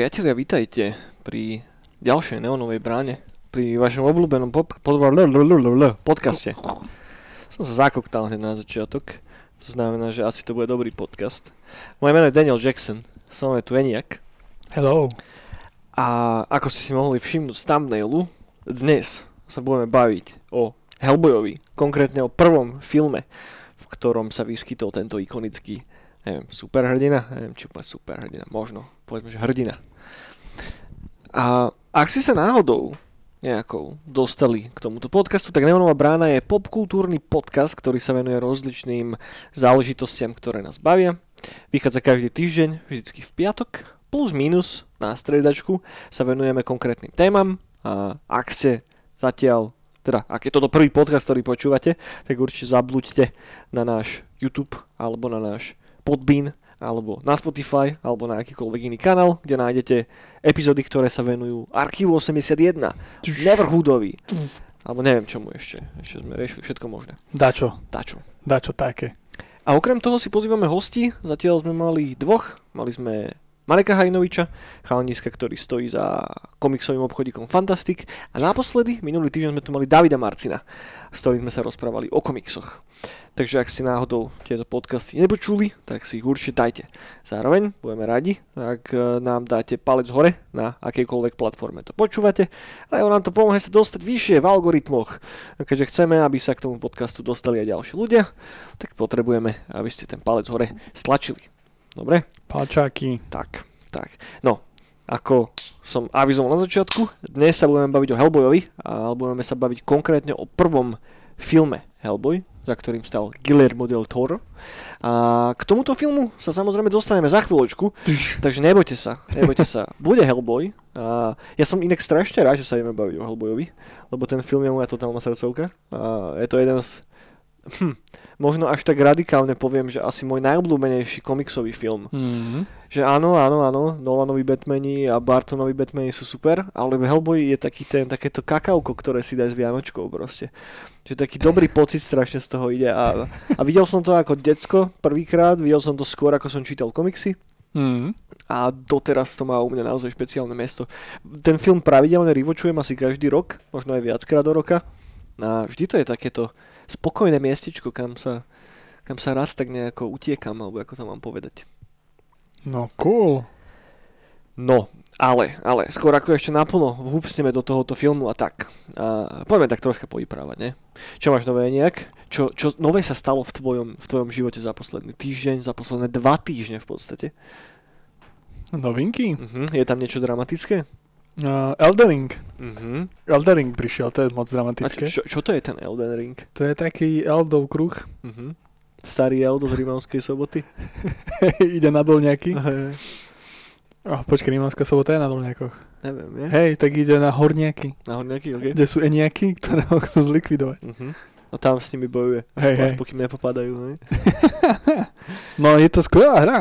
Priatelia, vítajte pri ďalšej neonovej bráne, pri vašom obľúbenom pod, pod, podcaste. Som sa zakoktal hneď na začiatok, to znamená, že asi to bude dobrý podcast. Moje meno je Daniel Jackson, som tu Eniak. Hello. A ako ste si mohli všimnúť z thumbnailu, dnes sa budeme baviť o Hellboyovi, konkrétne o prvom filme, v ktorom sa vyskytol tento ikonický neviem, superhrdina, neviem, či úplne superhrdina, možno, povedzme, že hrdina. A ak si sa náhodou nejakou dostali k tomuto podcastu, tak Neonová brána je popkultúrny podcast, ktorý sa venuje rozličným záležitostiam, ktoré nás bavia. Vychádza každý týždeň, vždycky v piatok, plus minus na stredačku sa venujeme konkrétnym témam a ak ste zatiaľ, teda ak je toto prvý podcast, ktorý počúvate, tak určite zabluďte na náš YouTube alebo na náš Podbean alebo na Spotify, alebo na akýkoľvek iný kanál, kde nájdete epizódy, ktoré sa venujú Archívu 81, Neverhoodovi, alebo neviem čomu ešte. Ešte sme riešili všetko možné. Dačo. Dačo. Dačo také. A okrem toho si pozývame hosti, zatiaľ sme mali dvoch, mali sme Mareka Hajnoviča, chalaniska, ktorý stojí za komiksovým obchodíkom Fantastic. A naposledy, minulý týždeň sme tu mali Davida Marcina, s ktorým sme sa rozprávali o komiksoch. Takže ak ste náhodou tieto podcasty nepočuli, tak si ich určite dajte. Zároveň budeme radi, ak e, nám dáte palec hore na akejkoľvek platforme to počúvate, lebo nám to pomôže sa dostať vyššie v algoritmoch. Keďže chceme, aby sa k tomu podcastu dostali aj ďalší ľudia, tak potrebujeme, aby ste ten palec hore stlačili. Dobre? Palčáky. Tak, tak. No, ako som avizoval na začiatku, dnes sa budeme baviť o Hellboyovi a budeme sa baviť konkrétne o prvom filme Hellboy, za ktorým stal Guillermo del Toro. A k tomuto filmu sa samozrejme dostaneme za chvíľočku, takže nebojte sa, nebojte sa. Bude Hellboy. A ja som inak strašne rád, že sa ideme baviť o Hellboyovi, lebo ten film je moja totálna srdcovka. A je to jeden z hm, možno až tak radikálne poviem, že asi môj najobľúbenejší komiksový film. Mm-hmm. Že áno, áno, áno, Nolanovi Batmani a Bartonovi Batmani sú super, ale Hellboy je taký ten, takéto kakauko, ktoré si dá s Vianočkou proste. Že taký dobrý pocit strašne z toho ide a, a videl som to ako decko prvýkrát, videl som to skôr ako som čítal komiksy. Mm. A doteraz to má u mňa naozaj špeciálne miesto. Ten film pravidelne rivočujem asi každý rok, možno aj viackrát do roka. A vždy to je takéto spokojné miestečko, kam sa, kam sa rád tak nejako utiekam, alebo ako to mám povedať. No cool. No, ale, ale, skôr ako ešte naplno vhúpsneme do tohoto filmu a tak. A poďme tak troška povyprávať, ne? Čo máš nové nejak? Čo, čo nové sa stalo v tvojom, v tvojom živote za posledný týždeň, za posledné dva týždne v podstate? Novinky? Uh-huh. Je tam niečo dramatické? Uh, Elden Ring. Uh-huh. Elden Ring prišiel, to je moc A dramatické. čo, čo, čo to je ten Elden Ring? To je taký Eldov kruh. Uh-huh. Starý Eldo z Rimavskej soboty? Ide na dolňaky. Uh, Oh, počkaj, Rímavská sobota je na dolňakoch. neviem, je? Hej, tak ide na horniaky, Na horniaky, ok. kde sú eniaky, ktoré ho chcú zlikvidovať. Uh-huh. A tam s nimi bojuje, Hej, až hej. pokým nepopadajú, ne? No, je to skvelá hra.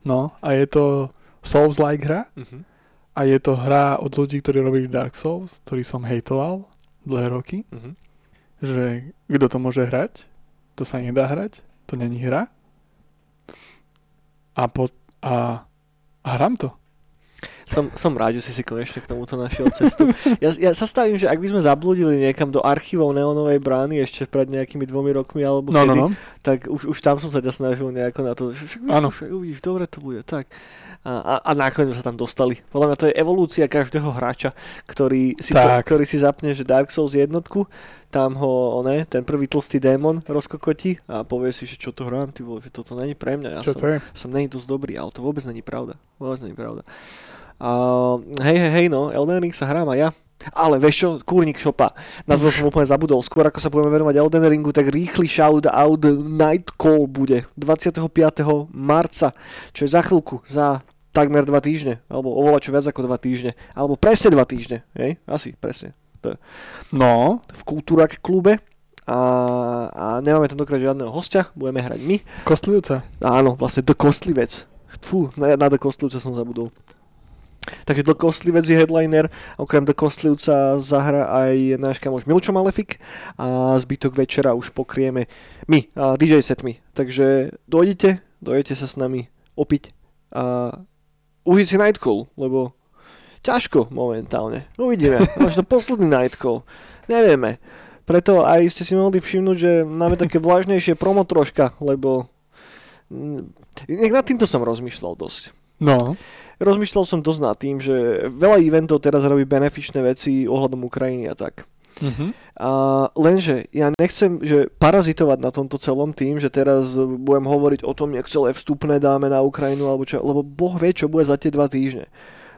No, a je to Souls-like hra. Uh-huh. A je to hra od ľudí, ktorí robili Dark Souls, ktorý som hejtoval dlhé roky. Uh-huh. že kto to môže hrať, to sa nedá hrať, to není hra. A, po, a, a hrám to. Som, som rád, že si si konečne k tomuto našiel cestu. Ja, ja sa stavím, že ak by sme zabludili niekam do archívov Neonovej brány ešte pred nejakými dvomi rokmi alebo No, kedy, no, no. tak už, už tam som sa ťa snažil nejako na to, že však vyskúšaj, uvidíš, dobre to bude, tak. A, a, a nakoniec sa tam dostali. Podľa mňa to je evolúcia každého hráča, ktorý si, Tak. ktorý si zapne, že Dark Souls jednotku, tam ho, ne, ten prvý tlstý démon rozkokotí a povie si, že čo to hrám, ty vole, že toto není pre mňa, ja Čo som, som není dosť dobrý, ale to vôbec není pravda. Vôbec není pravda. Uh, hej, hej, hej, no, Elden Ring sa hrám aj ja. Ale vieš čo, kúrnik šopa, na to som úplne zabudol. Skôr ako sa budeme venovať Elden Ringu, tak rýchly shout out Night Call bude 25. marca, čo je za chvíľku, za takmer dva týždne, alebo oveľa čo viac ako dva týždne, alebo presne dva týždne, hej, asi presne, No, v Kultúrak klube. A, a nemáme tentokrát žiadneho hostia, budeme hrať my. kostlivca. Áno, vlastne The Kostlivec. Fú, na, na The Kostlivca som zabudol. Takže The Kostlivec je headliner, okrem The Kostlivca zahra aj náš kamoš Milčo Malefik a zbytok večera už pokrieme my, DJ setmi. Takže dojdete, dojdete sa s nami opiť a užiť si Nightcall, lebo ťažko momentálne. Uvidíme. Možno posledný Nightcall. Nevieme. Preto aj ste si mohli všimnúť, že máme také vlažnejšie promo troška, lebo mm, nad týmto som rozmýšľal dosť. No. Rozmýšľal som dosť nad tým, že veľa eventov teraz robí benefičné veci ohľadom Ukrajiny a tak. Uh-huh. A lenže ja nechcem že parazitovať na tomto celom tým, že teraz budem hovoriť o tom, jak celé vstupné dáme na Ukrajinu, alebo čo, lebo Boh vie, čo bude za tie dva týždne.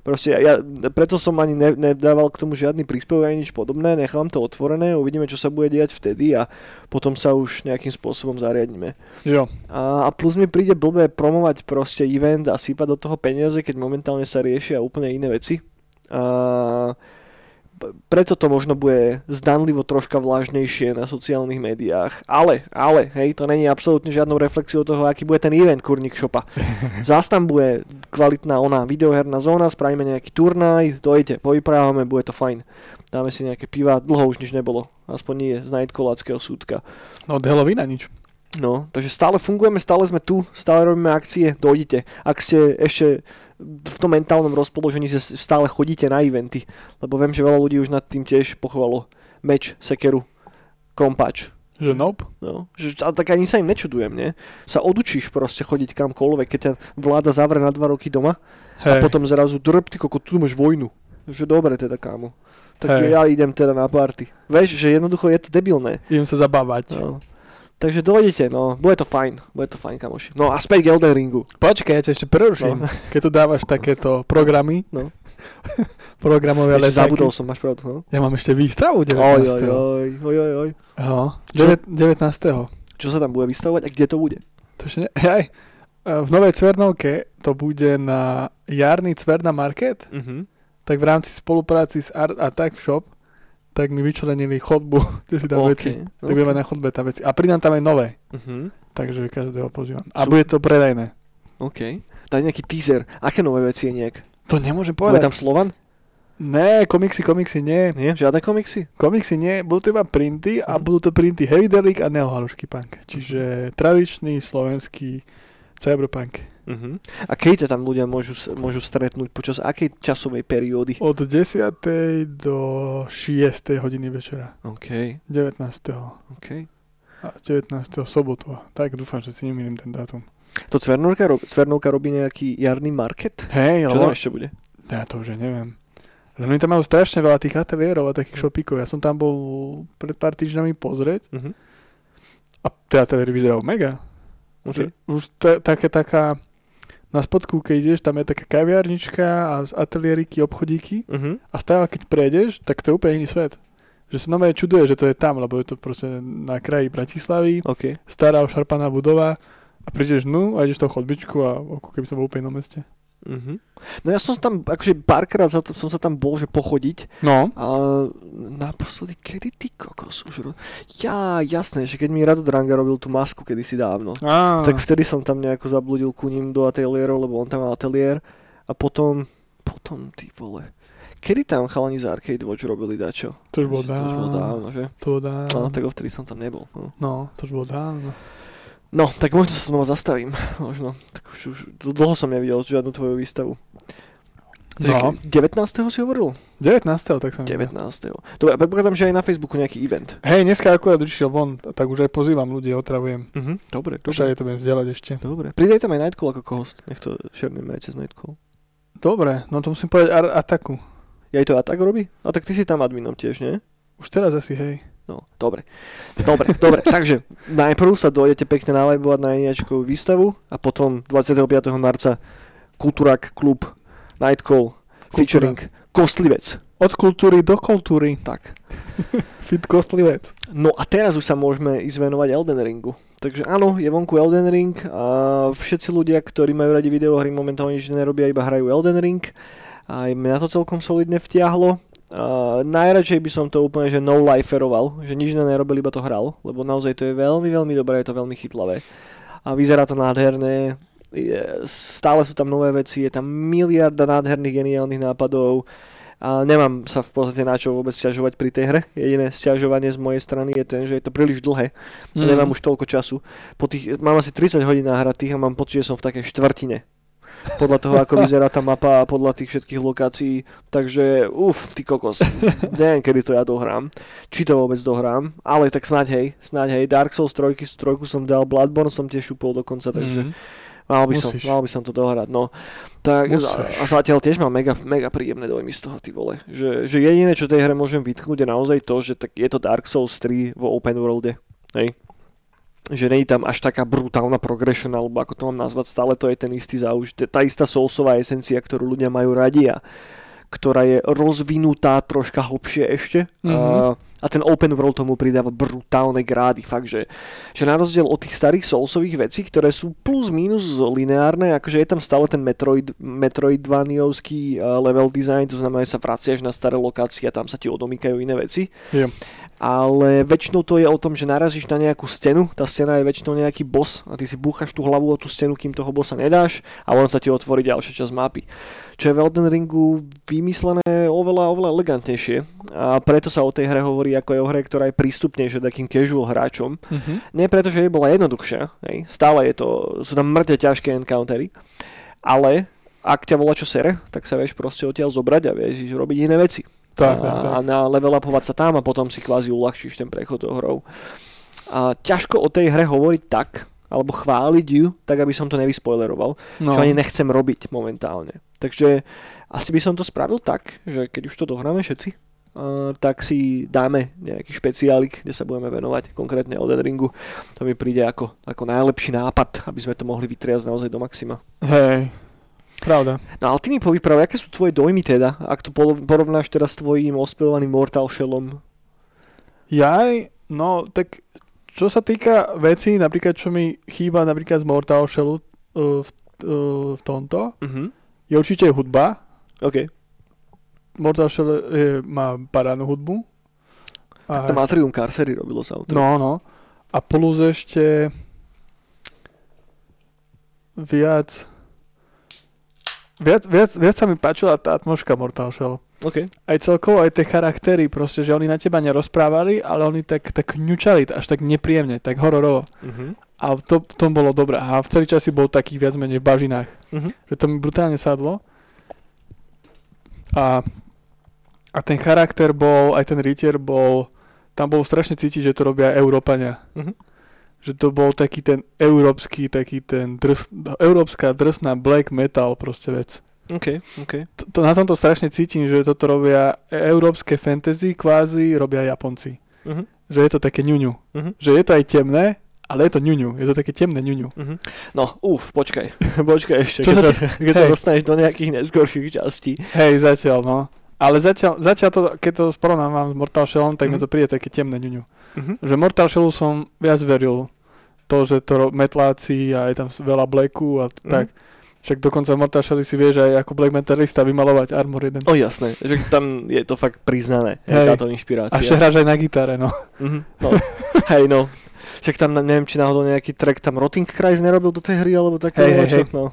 Proste ja, preto som ani ne, nedával k tomu žiadny príspevok ani nič podobné, nechám to otvorené, uvidíme, čo sa bude diať vtedy a potom sa už nejakým spôsobom zariadíme. Jo. A, a plus mi príde blbé promovať proste event a sypať do toho peniaze, keď momentálne sa riešia úplne iné veci. A, preto to možno bude zdanlivo troška vlažnejšie na sociálnych médiách. Ale, ale, hej, to není absolútne žiadnou reflexiou toho, aký bude ten event Kurník Shopa. Zás tam bude kvalitná ona videoherná zóna, spravíme nejaký turnaj, dojte, povyprávame, bude to fajn. Dáme si nejaké piva, dlho už nič nebolo. Aspoň nie z Nightcalláckého súdka. No od Halloweena nič. No, takže stále fungujeme, stále sme tu, stále robíme akcie, dojdite. Ak ste ešte v tom mentálnom rozpoložení že stále chodíte na eventy, lebo viem, že veľa ľudí už nad tým tiež pochovalo meč, sekeru, krompač. Že nope? No, že, a tak ani sa im nečudujem, nie? Sa odučíš proste chodiť kamkoľvek, keď ťa vláda zavre na dva roky doma hey. a potom zrazu drb, ty koko, tu máš vojnu. Že dobre teda, kámo. Tak hey. ja idem teda na party. Vieš, že jednoducho je to debilné. Idem sa zabávať. No. Takže dojdete, no, bude to fajn, bude to fajn, kamoši. No a späť k Elden Ringu. Počkaj, ja ťa ešte preruším, no. keď tu dávaš takéto programy, no. programové ešte letáky. zabudol som, máš pravdu, no. Ja mám ešte výstavu 19. Oj, oj, oj, oj, oj, oj. No, 19. Čo sa tam bude vystavovať a kde to bude? To ešte ne, aj, v Novej Cvernovke to bude na jarný Cverna Market, uh-huh. tak v rámci spolupráci s Art Attack Shop tak mi vyčlenili chodbu, kde si tam okay, veci. Tak okay. budeme na chodbe tam veci. A pridám tam aj nové. Uh-huh. Takže každého pozývam. A Sú... bude to predajné. OK. Daj nejaký teaser. Aké nové veci je nejak? To nemôžem povedať. Bude tam Slovan? Ne, komiksy, komiksy nie. Nie? Žiadne komiksy? Komiksy nie, budú to iba printy a mhm. budú to printy Heavy Delic a Neo Halušky Punk. Čiže tradičný slovenský cyberpunk. Uh-huh. A keď tam ľudia môžu, môžu stretnúť? Počas akej časovej periódy? Od 10. do 6. hodiny večera. OK. 19. OK. A 19. sobotu. Tak dúfam, že si nemýlim ten dátum. To Cvernovka, Cvernovka robí nejaký jarný market? Hej, Čo tam ešte bude? Ja to už neviem. Len oni tam majú strašne veľa tých ateliérov a takých šopíkov. Ja som tam bol pred pár týždňami pozrieť uh-huh. a tie ateliéry vyzerajú mega. Okay. Že už t- také taká na spodku, keď ideš, tam je taká kaviarnička a ateliériky, obchodíky uh-huh. a stále, keď prejdeš, tak to je úplne iný svet. Že sa nové čuduje, že to je tam, lebo je to proste na kraji Bratislavy, okay. stará ošarpaná budova a prídeš dnu a ideš tou chodbičku a ako keby sa bol úplne na meste. Uh-huh. No ja som tam, akože párkrát za to, som sa tam bol, že pochodiť. No. A naposledy, kedy ty kokos už... Ro... Ja, jasné, že keď mi Rado Dranga robil tú masku kedysi dávno, ah. tak vtedy som tam nejako zabludil ku ním do ateliérov, lebo on tam mal ateliér. A potom, potom, ty vole, kedy tam chalani z Arcade Watch robili dačo? To už bolo dávno. To už bolo dávno, že? To bolo dávno. No, tak vtedy som tam nebol. No, no to už bolo dávno. No, tak možno sa znova zastavím. Možno. Tak už, už dlho som nevidel žiadnu tvoju výstavu. No. 19. si hovoril? 19. tak som 19. Dobre, predpokladám, že aj na Facebooku nejaký event. Hej, dneska akurát učišiel von, tak už aj pozývam ľudí, otravujem. Uh-huh. Dobre, dobre. Aj to budem zdieľať ešte. Dobre. Pridaj tam aj Nightcall ako host. Nech to šerneme aj cez Nightcall. Dobre, no to musím povedať ar- Ataku. Ja aj to Atak robí? A tak ty si tam adminom tiež, nie? Už teraz asi, hej. No, dobre. Dobre, dobre. Takže najprv sa dojdete pekne nalajbovať na Eniačkovú výstavu a potom 25. marca Kultúrak klub Nightcall featuring Kostlivec. Od kultúry do kultúry. Tak. Fit Kostlivec. No a teraz už sa môžeme ísť venovať Elden Ringu. Takže áno, je vonku Elden Ring a všetci ľudia, ktorí majú radi videohry, momentálne nič nerobia, iba hrajú Elden Ring. A mňa to celkom solidne vtiahlo. Uh, najradšej by som to úplne, že no liferoval, že nič nerobil, iba to hral, lebo naozaj to je veľmi, veľmi dobré, je to veľmi chytlavé. A vyzerá to nádherné, je, stále sú tam nové veci, je tam miliarda nádherných geniálnych nápadov a nemám sa v podstate na čo vôbec stiažovať pri tej hre. Jediné stiažovanie z mojej strany je ten, že je to príliš dlhé mm. nemám už toľko času. Po tých, mám asi 30 hodín nahratých a mám pocit, že som v takej štvrtine podľa toho, ako vyzerá tá mapa a podľa tých všetkých lokácií. Takže, uf, ty kokos, neviem, kedy to ja dohrám. Či to vôbec dohrám, ale tak snáď hej, snáď hej. Dark Souls 3, 3 som dal, Bloodborne som tiež šupol dokonca, takže Mhm. mal by, som, mal by som to dohrať. No. Tak, Musíš. a zatiaľ tiež mám mega, mega príjemné dojmy z toho, ty vole. Že, že jediné, čo tej hre môžem vytknúť je naozaj to, že tak je to Dark Souls 3 vo open worlde. Hej že je tam až taká brutálna progression, alebo ako to mám nazvať, stále to je ten istý záuž, tá istá soulsová esencia, ktorú ľudia majú radi a ktorá je rozvinutá troška hlbšie ešte. Mhm. A, a ten open world tomu pridáva brutálne grády. Fakt, že, že na rozdiel od tých starých soulsových vecí, ktoré sú plus minus lineárne, akože je tam stále ten Metroid, Metroidvaniovský uh, level design, to znamená, že sa vraciaš na staré lokácie a tam sa ti odomýkajú iné veci Jo. Ale väčšinou to je o tom, že narazíš na nejakú stenu, tá stena je väčšinou nejaký boss a ty si búchaš tú hlavu o tú stenu, kým toho bossa nedáš a on sa ti otvorí ďalšia časť mapy. Čo je v Elden Ringu vymyslené oveľa, oveľa elegantnejšie a preto sa o tej hre hovorí ako je o hre, ktorá je prístupnejšia takým casual hráčom. Mhm. Nie preto, že by bola jednoduchšia, hej. stále je to, sú tam mŕte ťažké encountery, ale ak ťa volá čo sere, tak sa vieš proste odtiaľ zobrať a vieš robiť iné veci Tak, tak, a, tak. a na level upovať sa tam a potom si kvázi uľahčíš ten prechod tou hrou. A ťažko o tej hre hovoriť tak, alebo chváliť ju, tak aby som to nevyspoileroval, No. čo ani nechcem robiť momentálne. Takže asi by som to spravil tak, že keď už to dohráme všetci, uh, tak si dáme nejaký špeciálik, kde sa budeme venovať konkrétne Elden Ringu. To mi príde ako, ako najlepší nápad, aby sme to mohli vytriasť naozaj do maxima. Hej, pravda. No ale ty mi povyprav, aké sú tvoje dojmy teda, ak to porovnáš teraz s tvojím ospevovaným Mortal Shellom? Jaj, no tak čo sa týka vecí, napríklad čo mi chýba napríklad z Mortal Shellu uh, v, uh, v tomto, Mhm. je určite hudba. OK. Mortal Shell je, má parádnu hudbu. A, To Matrium Carcery robilo soundtrack. no, no. A plus ešte viac viac, viac, viac sa mi páčila tá atmoška Mortal Shell. OK. Aj celkovo, aj tie charaktery, proste, že oni na teba nerozprávali, ale oni tak, tak ňučali, až tak nepríjemne, tak hororovo. Mhm. A to, v tom bolo dobré. A v celý čas si bol taký viac menej v bažinách. Mhm. Že to mi brutálne sadlo. A, a ten charakter bol, aj ten rytier bol, tam bolo strašne cítiť, že to robia Európania. Mhm. Že to bol taký ten európsky, taký ten drs, európska drsná black metal proste vec. OK, OK. To, to, na tomto strašne cítim, že toto robia e- európske fantasy, kvázi robia Japonci. Mhm. Že je to také ňuňu. Mhm. Že je to aj temné, ale je to ňuňu. Je to také temné ňuňu. Mhm. No, uf, počkaj. počkaj ešte, Čo keď, sa sa, keď sa hej. dostaneš do nejakých neskorších častí. Hej, zatiaľ, no. Ale zatiaľ, zatiaľ to, keď to porovnávam s Mortal Shellom, tak mi Mhm. to príde také temné ňuňu. Mhm. Že Mortal Shellu som viac veril to, že to metláci a je tam veľa blacku a Mhm. tak. Však dokonca Mortal Shelly si vieš aj ako black metalista vymalovať armor jeden. O jasné, že tam je to fakt priznané, hej, táto A inšpirácia. ešte hráš aj na gitare, no. Mhm. No, hej no. Však tam, neviem, či náhodou nejaký track tam Rotting Kreis nerobil do tej hry, alebo také Hej, hej, hej. No.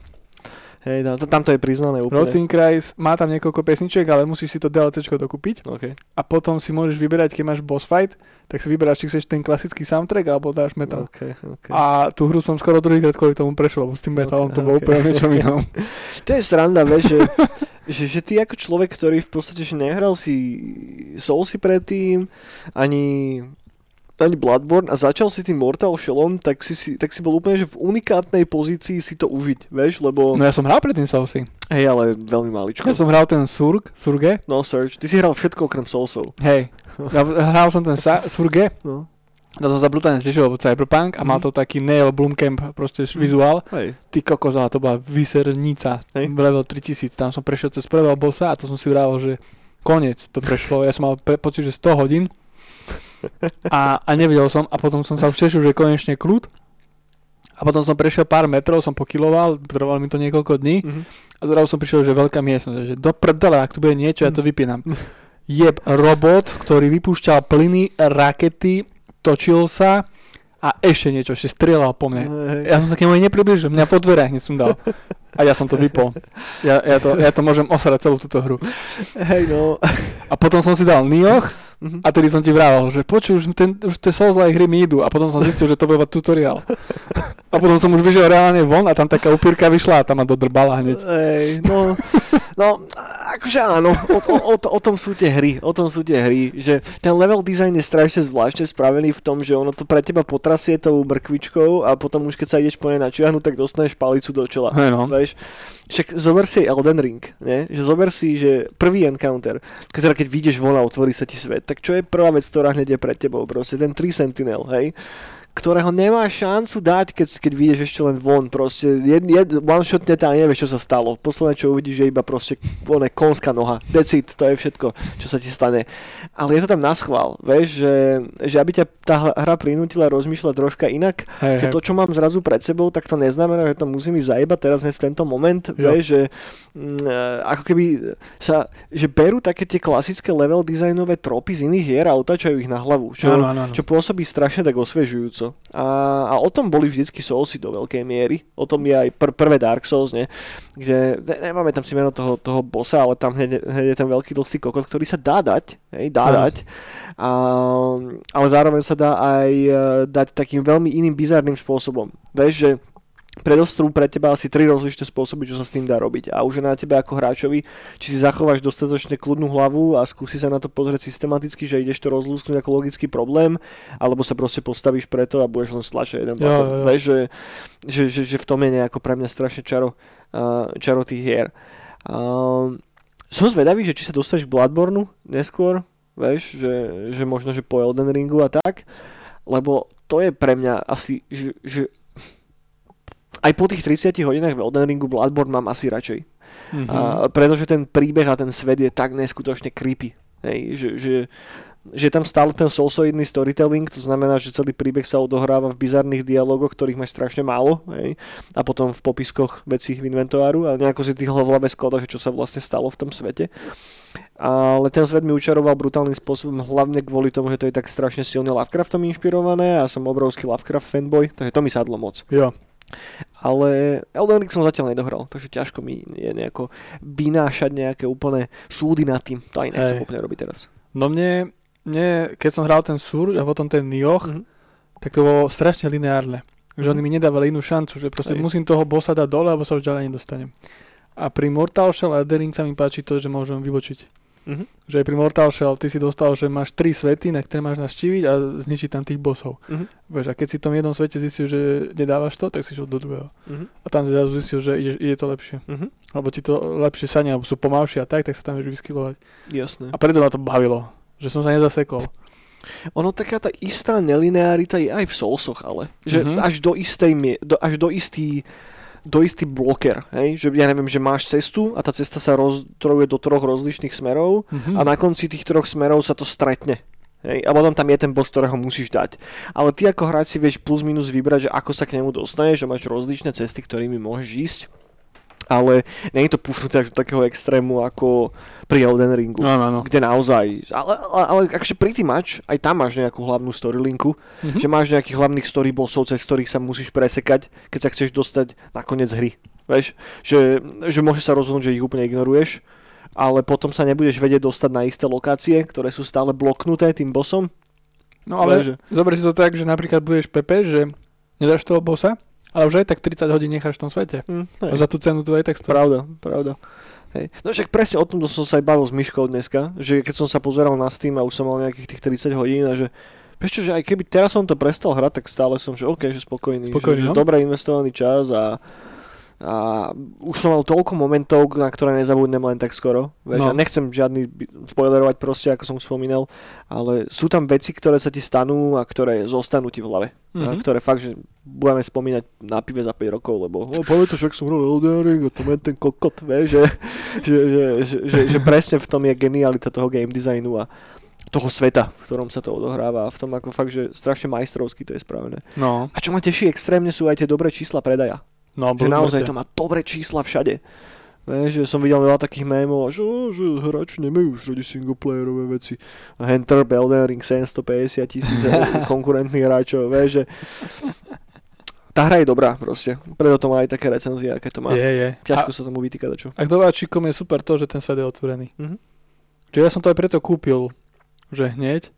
Hej, tam, tam to je priznané úplne. Rotin Kreis má tam niekoľko pesničiek, ale musíš si to DLCčko dokúpiť OK. a potom si môžeš vyberať, keď máš boss fight, tak si vyberáš, či chceš ten klasický soundtrack alebo dáš metal. OK, OK. A tú hru som skoro druhýkrát kvôli tomu prešiel, lebo s tým metalom Ok, to bolo ok. úplne niečo inom. To je sranda, vieš, že, že, že ty ako človek, ktorý v podstate že nehral si Soulsy predtým, ani, ani Bloodborne a začal si tým Mortal Shellom, tak si, si, tak si bol úplne že v unikátnej pozícii si to užiť, vieš, lebo... No ja som hral predtým Soulsy. Hej, ale veľmi maličko. Ja som hral ten Surg, Surge. No search. Ty si hral všetko okrem Soulsov. Hej. Ja hral som ten sa- Surge, No. na to som sa brutálne tešil, lebo Cyberpunk a mal Mhm. to taký Neil Blomkamp proste Mhm. vizuál. Hej. Ty kokos, ale to bola vysernica. Hej. Level 3000, tam som prešiel cez prvého bossa a to som si vravel, že koniec to prešlo. Ja som mal pe- pocit, že 100 hodín a, a nevedel som a potom som sa už tešil, že konečne kľud. A potom som prešiel pár metrov, som pokiloval, trvalo mi to niekoľko dní Mhm. a zrazu som prišiel, že veľká miestnosť, že do prdele, ak tu bude niečo, ja to vypínam. Jeb robot, ktorý vypúšťal plyny, rakety, točil sa a ešte niečo, ešte strieľal po mne. Ja som sa k nemu aj nepriblížil, mňa po dverách hneď som dal. A ja som to vypol. Ja, ja, to, ja to môžem osrať celú túto hru. Hej, no. A potom som si dal Nioh Mhm. a tedy som ti vravel, že počuj, už, ten, už tie Souls-like hry mi idú. A potom som zistil, že to bude iba tutoriál. A potom som už vyšiel reálne von a tam taká upírka vyšla a tam ma dodrbala hneď. Ej, no, no, akože áno, o, o, o, o tom sú tie hry, o tom sú tie hry, že ten level design je strašne zvláštne spravený v tom, že ono to pre teba potrasie tou mrkvičkou a potom už keď sa ideš po nej načiahnuť, tak dostaneš palicu do čela. Hej no. Vieš? Však zober si Elden Ring, nie? že zober si, že prvý encounter, teda keď vyjdeš von a otvorí sa ti svet, tak čo je prvá vec, ktorá hneď je pred tebou, proste ten 3 Sentinel, hej? Ktorého nemá šancu dať, keď, keď vyjdeš ešte len von. Proste jed, jed, one shot a nevieš, čo sa stalo. Posledné, čo uvidíš, je iba proste one, konská noha. Decid, to je všetko, čo sa ti stane. Ale je to tam na schvál, vieš, že, že aby ťa tá hra prinútila rozmýšľať troška inak. Hej, Keď hej. to, čo mám zrazu pred sebou, tak to neznamená, že to musím ísť zajebať teraz v tento moment, Jo. vieš, že mm, e, ako keby sa, že berú také tie klasické level designové tropy z iných hier a otáčajú ich na hlavu, čo, Áno, áno, áno. čo pôsobí strašne tak osviežujúco. A, a o tom boli vždycky Soulsy do veľkej miery. O tom je aj pr- prvé Dark Souls, ne? kde ne, nemáme tam si meno toho, toho bossa, ale tam hneď, hneď je ten veľký tlstý kokot, ktorý sa dá dať, hej, dá Áno. dať. A, ale zároveň sa dá aj e, dať takým veľmi iným bizarným spôsobom. Vieš, že predostrú pre teba asi tri rozličné spôsoby, čo sa s tým dá robiť. A už je na tebe ako hráčovi, či si zachováš dostatočne kľudnú hlavu a skúsi sa na to pozrieť systematicky, že ideš to rozlúsknuť ako logický problém, alebo sa proste postavíš preto a budeš len stlačať jeden jo. Vieš, že, že, že, že, v tom je nejako pre mňa strašne čaro, uh, čaro tých hier. Uh, som zvedavý, že či sa dostaneš v Bloodborne neskôr, vieš, že, že možno, že po Elden Ringu a tak, lebo to je pre mňa asi, že, že aj po tých 30 hodinách v Elden Ringu Bloodborne mám asi radšej. Mhm. A, pretože ten príbeh a ten svet je tak neskutočne creepy. Hej, že, že, že je tam stále ten soulsoidný storytelling, to znamená, že celý príbeh sa odohráva v bizarných dialogoch, ktorých máš strašne málo, hej, a potom v popiskoch vecí v inventáru a nejako si v hlave skladaš, že čo sa vlastne stalo v tom svete. Ale ten svet mi učaroval brutálnym spôsobom, hlavne kvôli tomu, že to je tak strašne silne Lovecraftom inšpirované a som obrovský Lovecraft fanboy, takže to mi sadlo moc. Jo. Ale Elden Ring som zatiaľ nedohral, takže ťažko mi je nejako vynášať nejaké úplné súdy nad tým. To aj nechcem Hej. úplne robiť teraz. No mne, mne, keď som hral ten Sur a potom ten Nioh, Mhm. tak to bolo strašne lineárne. Že oni mi nedávali inú šancu, že proste Hej. musím toho bossa dať dole, alebo sa už ďalej nedostanem. A pri Mortal Shell a Elden Ring sa mi páči to, že môžem vybočiť. Mhm. Že aj pri Mortal Shell ty si dostal, že máš tri svety, na ktoré máš naštíviť a zničiť tam tých bossov. Mhm. Vieš, a keď si v tom jednom svete zistil, že nedávaš to, tak si šiel do druhého. Mhm. A tam si zrazu zistil, že ide, ide to lepšie. Mhm. Alebo ti to lepšie sadne, alebo sú pomalšie a tak, tak sa tam vieš vyskylovať. Jasné. A preto ma to bavilo, že som sa nezasekol. Ono taká tá istá nelinearita je aj v Soulsoch, ale. Že Mhm. až do istej do, až do istý do istý bloker, hej? že ja neviem, že máš cestu a tá cesta sa roztrojuje do troch rozličných smerov Mhm. a na konci tých troch smerov sa to stretne. Hej, a potom tam je ten boss, ktorého musíš dať. Ale ty ako hráč si vieš plus minus vybrať, že ako sa k nemu dostaneš, že máš rozličné cesty, ktorými môžeš ísť. Ale nie je to pušnuté až do takého extrému ako pri Elden Ringu. Áno, áno. Kde naozaj, ale, ale, ale akože pretty much, aj tam máš nejakú hlavnú storylinku, Mhm. že máš nejakých hlavných story bossov, cez ktorých sa musíš presekať, keď sa chceš dostať na koniec hry. Vieš, že, že môžeš sa rozhodnúť, že ich úplne ignoruješ, ale potom sa nebudeš vedieť dostať na isté lokácie, ktoré sú stále bloknuté tým bossom. No ale Vieš, že- zober si to tak, že napríklad budeš Pepe, že nedáš toho bossa, ale už aj tak 30 hodín necháš v tom svete. A za tú cenu to aj tak stojí. Pravda, pravda. Hej. No však presne o tomto som sa aj bavil s Myškou dneska, že keď som sa pozeral na Steam a už som mal nejakých tých 30 hodín a že Vieš že aj keby teraz som to prestal hrať, tak stále som, že OK, že spokojný, Spokojný, že, že no. dobre investovaný čas a, a už som mal toľko momentov, na ktoré nezabudnem len tak skoro. Vieš, No. no. nechcem žiadny spoilerovať proste, ako som spomínal, ale sú tam veci, ktoré sa ti stanú a ktoré zostanú ti v hlave. Mm-hmm. Mhm. Ktoré fakt, že budeme spomínať na pive za 5 rokov, lebo oh, pamätáš, ak som hral Elden Ring a to je ten kokot, vieš, že, že, že, že, že, že presne v tom je genialita toho game designu a toho sveta, v ktorom sa to odohráva a v tom ako fakt, že strašne majstrovsky to je spravené. No, A čo ma teší extrémne sú aj tie dobré čísla predaja. No, Že naozaj to má dobré čísla všade. Vieš, že som videl veľa takých mémov, že, že hráči nemajú už radi singleplayerové veci. A Hunter, Elden Ring, 750 tisíc konkurentných hráčov, vieš, že tá hra je dobrá proste. Preto to má aj také recenzie, aké to má. Je, je. Ťažko A, sa tomu vytýka čo. a k dováčikom je super to, že ten svet je otvorený. Mhm. Čiže ja som to aj preto kúpil, že hneď,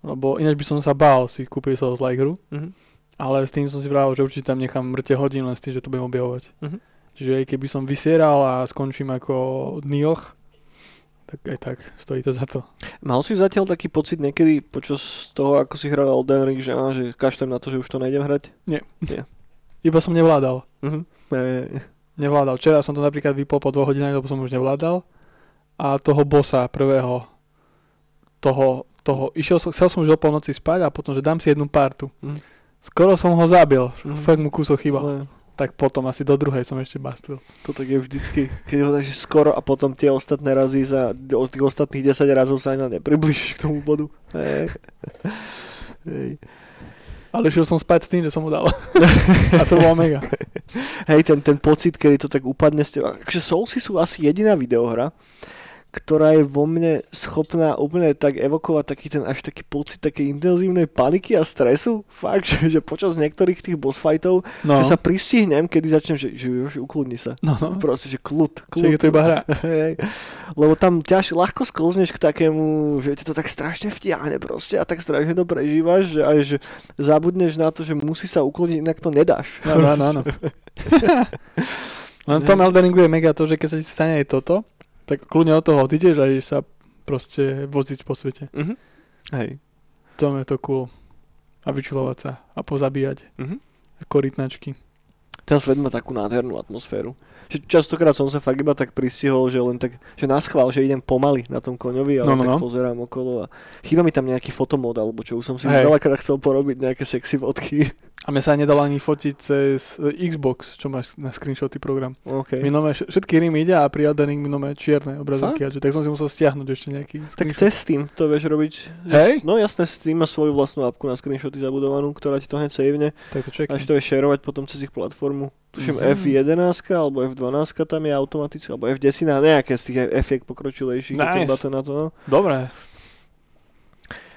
lebo ináč by som sa bál si kúpiť Souls like hru. Mhm. Ale s tým som si vravil, že určite tam nechám mŕte hodín len s tým, že to budem objavovať. Mhm. Čiže aj keby som vysieral a skončím ako Nioch, tak aj tak stojí to za to. Mal si zatiaľ taký pocit niekedy počas toho, ako si hral Elden Ring, že, á, že kašlem na to, že už to nejdem hrať? Iba som nevládal. Mhm. E, Nevládal. Včera som to napríklad vypol po dvoch hodinách, lebo som už nevládal. A toho bossa prvého, toho, toho, išiel som, chcel som už o polnoci spať a potom, že dám si jednu partu. Mhm. Skoro som ho zabil. Mhm. Fakt mu kúsok chýbal. ale Tak potom asi do druhej som ešte bastlil. to tak je vždycky, keď ho dáš skoro a potom tie ostatné razy za, od tých ostatných 10 razov sa ani nepriblížiš k tomu bodu. Hej. Hej. Ale šiel som spať s tým, že som mu dal. a to bolo mega. Hej, ten, ten pocit, kedy to tak upadne z teba. Takže Soulsy sú asi jediná videohra, ktorá je vo mne schopná úplne tak evokovať taký ten až taký pocit takej intenzívnej paniky a stresu. Fakt, že, že počas niektorých tých boss fightov, No, že sa pristihnem, kedy začnem, že, že už ukludni sa. no, no. Proste, že kľud, kľud. je to iba hra. Lebo tam ťaž ľahko sklzneš k takému, že ti to tak strašne vtiahne proste a tak strašne to prežívaš, že aj že zabudneš na to, že musí sa ukloniť, inak to nedáš. Áno, áno, áno. Len v tom Elden Ringu je mega to, že keď sa ti stane aj toto, tak kľudne od toho odídeš a ideš sa proste voziť po svete. Mhm. Hej. To je to cool. A vyčilovať sa a pozabíjať Mhm. korytnačky. Ten svet má takú nádhernú atmosféru. Že častokrát som sa fakt iba tak pristihol, že len tak, že na schvál, že idem pomaly na tom koňovi, ale No, no, tak no. pozerám okolo a chýba mi tam nejaký fotomod, alebo čo už som si Hej. veľakrát chcel porobiť nejaké sexy fotky. A mne sa nedalo ani fotiť cez e, Xbox, čo máš na screenshoty program. OK. Mi nové, všetky hry mi ide a pri Elden Ring mi nové čierne obrazovky. a že- Tak som si musel stiahnuť ešte nejaký Tak screenshot. cez Steam to vieš robiť. Hej? No jasné, Steam má svoju vlastnú apku na screenshoty zabudovanú, ktorá ti to hneď savene. Tak to čekám. Až to je shareovať potom cez ich platformu. Tuším Mhm. F11 alebo F12 tam je automaticky, alebo F10, nejaké z tých F pokročilejších, Nice. nice. to na to. No. Dobre.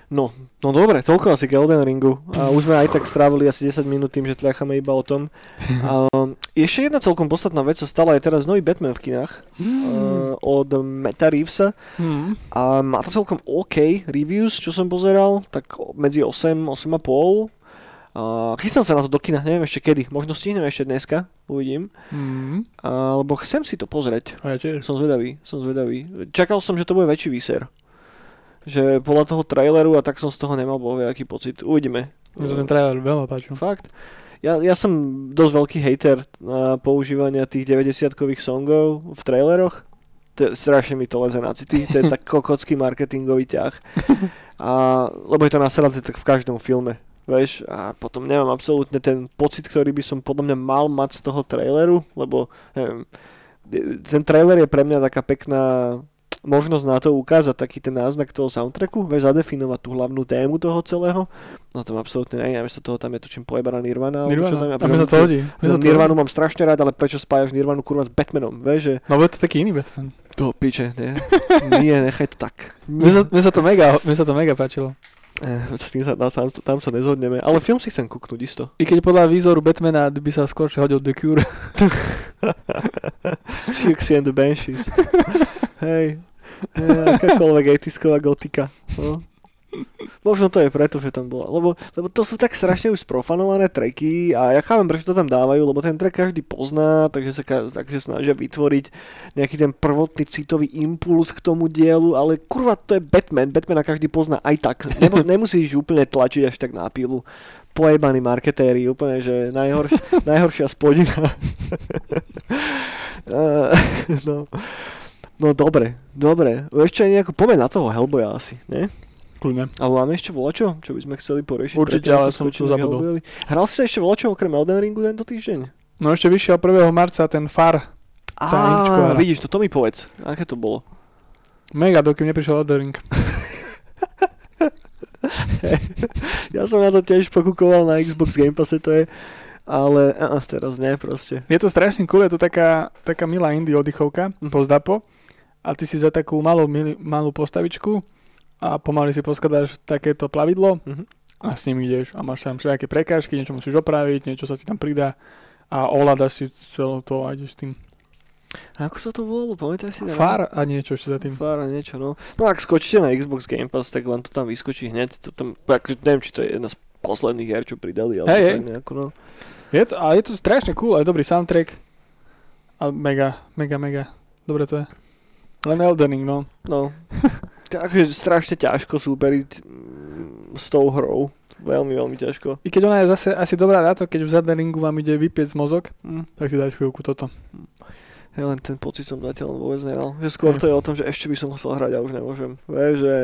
No, no dobre, toľko asi k Elden Ringu. A už sme aj tak strávili asi 10 minút tým, že tľacháme iba o tom. A, ešte jedna celkom podstatná vec sa stala aj teraz nový Batman v kinách uh, od Meta Reevesa. Hmm. A má to celkom OK reviews, čo som pozeral, tak medzi 8, 8,5. A chystám sa na to do kina, neviem ešte kedy. Možno stihnem ešte dneska, uvidím. Hmm. Alebo chcem si to pozrieť. A ja tiež. Som zvedavý, som zvedavý. Čakal som, že to bude väčší výser. Že podľa toho traileru a tak som z toho nemal bol aký pocit. Uvidíme. Mne sa ten trailer veľmi páčil. Fakt. Ja, ja som dosť veľký hater na používania tých 90-kových songov v traileroch. To, strašne mi to leze na city. To je tak kokocký marketingový ťah. A, lebo je to naseraté tak v každom filme. Vieš, a potom nemám absolútne ten pocit, ktorý by som podľa mňa mal mať z toho traileru, lebo neviem, ten trailer je pre mňa taká pekná možnosť na to ukázať taký ten náznak toho soundtracku, vieš, zadefinovať tú hlavnú tému toho celého. No tam absolútne nie, namiesto toho tam je tučím pojebaná Nirvana. Nirvana. tam je. A mne sa to hodí. To Nirvanu mám strašne rád, ale prečo spájaš Nirvanu kurva s Batmanom, vieš, že No, bude to taký iný Batman. to piče, nie, nie, nechaj to tak. Mne sa, mne sa, to mega, mne sa to mega páčilo. Eh, s tým sa, tam, tam sa nezhodneme, ale film si chcem kúknúť isto. I keď podľa výzoru Batmana by sa skôr hodil The Cure. Siouxsie and the Banshees. Hej. Akákoľvek 80 gotika. No. Možno to je preto, že tam bola. Lebo, lebo to sú tak strašne už sprofanované tracky a ja chápem, prečo to tam dávajú, lebo ten track každý pozná, takže sa takže snažia vytvoriť nejaký ten prvotný citový impuls k tomu dielu, ale kurva, to je Batman. Batmana každý pozná aj tak. Nemo, nemusíš úplne tlačiť až tak na pílu. Pojebaní marketéri, úplne, že najhorš, najhoršia spodina. Eh, no. No dobre, dobre. Ešte nejako, poďme na toho Hellboya asi, ne? Kľudne. Ale máme ešte volačo, čo by sme chceli poriešiť? Určite, ale som k zabudol. Hral si sa ešte volačo okrem Elden Ringu tento týždeň? No ešte vyšiel 1. marca ten Far. Á, vidíš, to, to mi povedz. Aké to bolo? Mega, dokým neprišiel Elden Ring. Ja som na to tiež pokúkoval na Xbox Game Passe, to je, ale á, teraz nie proste. Je to strašne cool, je to taká, taká milá indie oddychovka, Mhm. pozdapo. A ty si za takú malú, mili, malú postavičku a pomaly si poskladáš takéto plavidlo Mhm. a s ním ideš a máš tam všetké prekážky, niečo musíš opraviť, niečo sa ti tam pridá a ovládaš si celé to a ideš s tým. A ako sa to volalo, pamätáš si? Far a niečo ešte za tým. Far a niečo, no. No ak skočíte na Xbox Game Pass, tak vám to tam vyskočí hneď. To tam, akože neviem, či to je jedna z posledných hier, čo pridali. Hej, hej. tak nejako, no. Je to, ale je to strašne cool, aj dobrý soundtrack. A mega, mega, mega. Dobre to je. Len Elden Ring, no. no. Takže strašne ťažko súperiť mm, s tou hrou. Veľmi, veľmi ťažko. I keď ona je zase asi dobrá na to, keď v Elden Ringu vám ide vypiec mozog, Mm. tak si dať chvíľku toto. Ja len ten pocit som zatiaľ vôbec nemal. Že skôr to je o tom, že ešte by som chcel hrať a už nemôžem. Vieš, že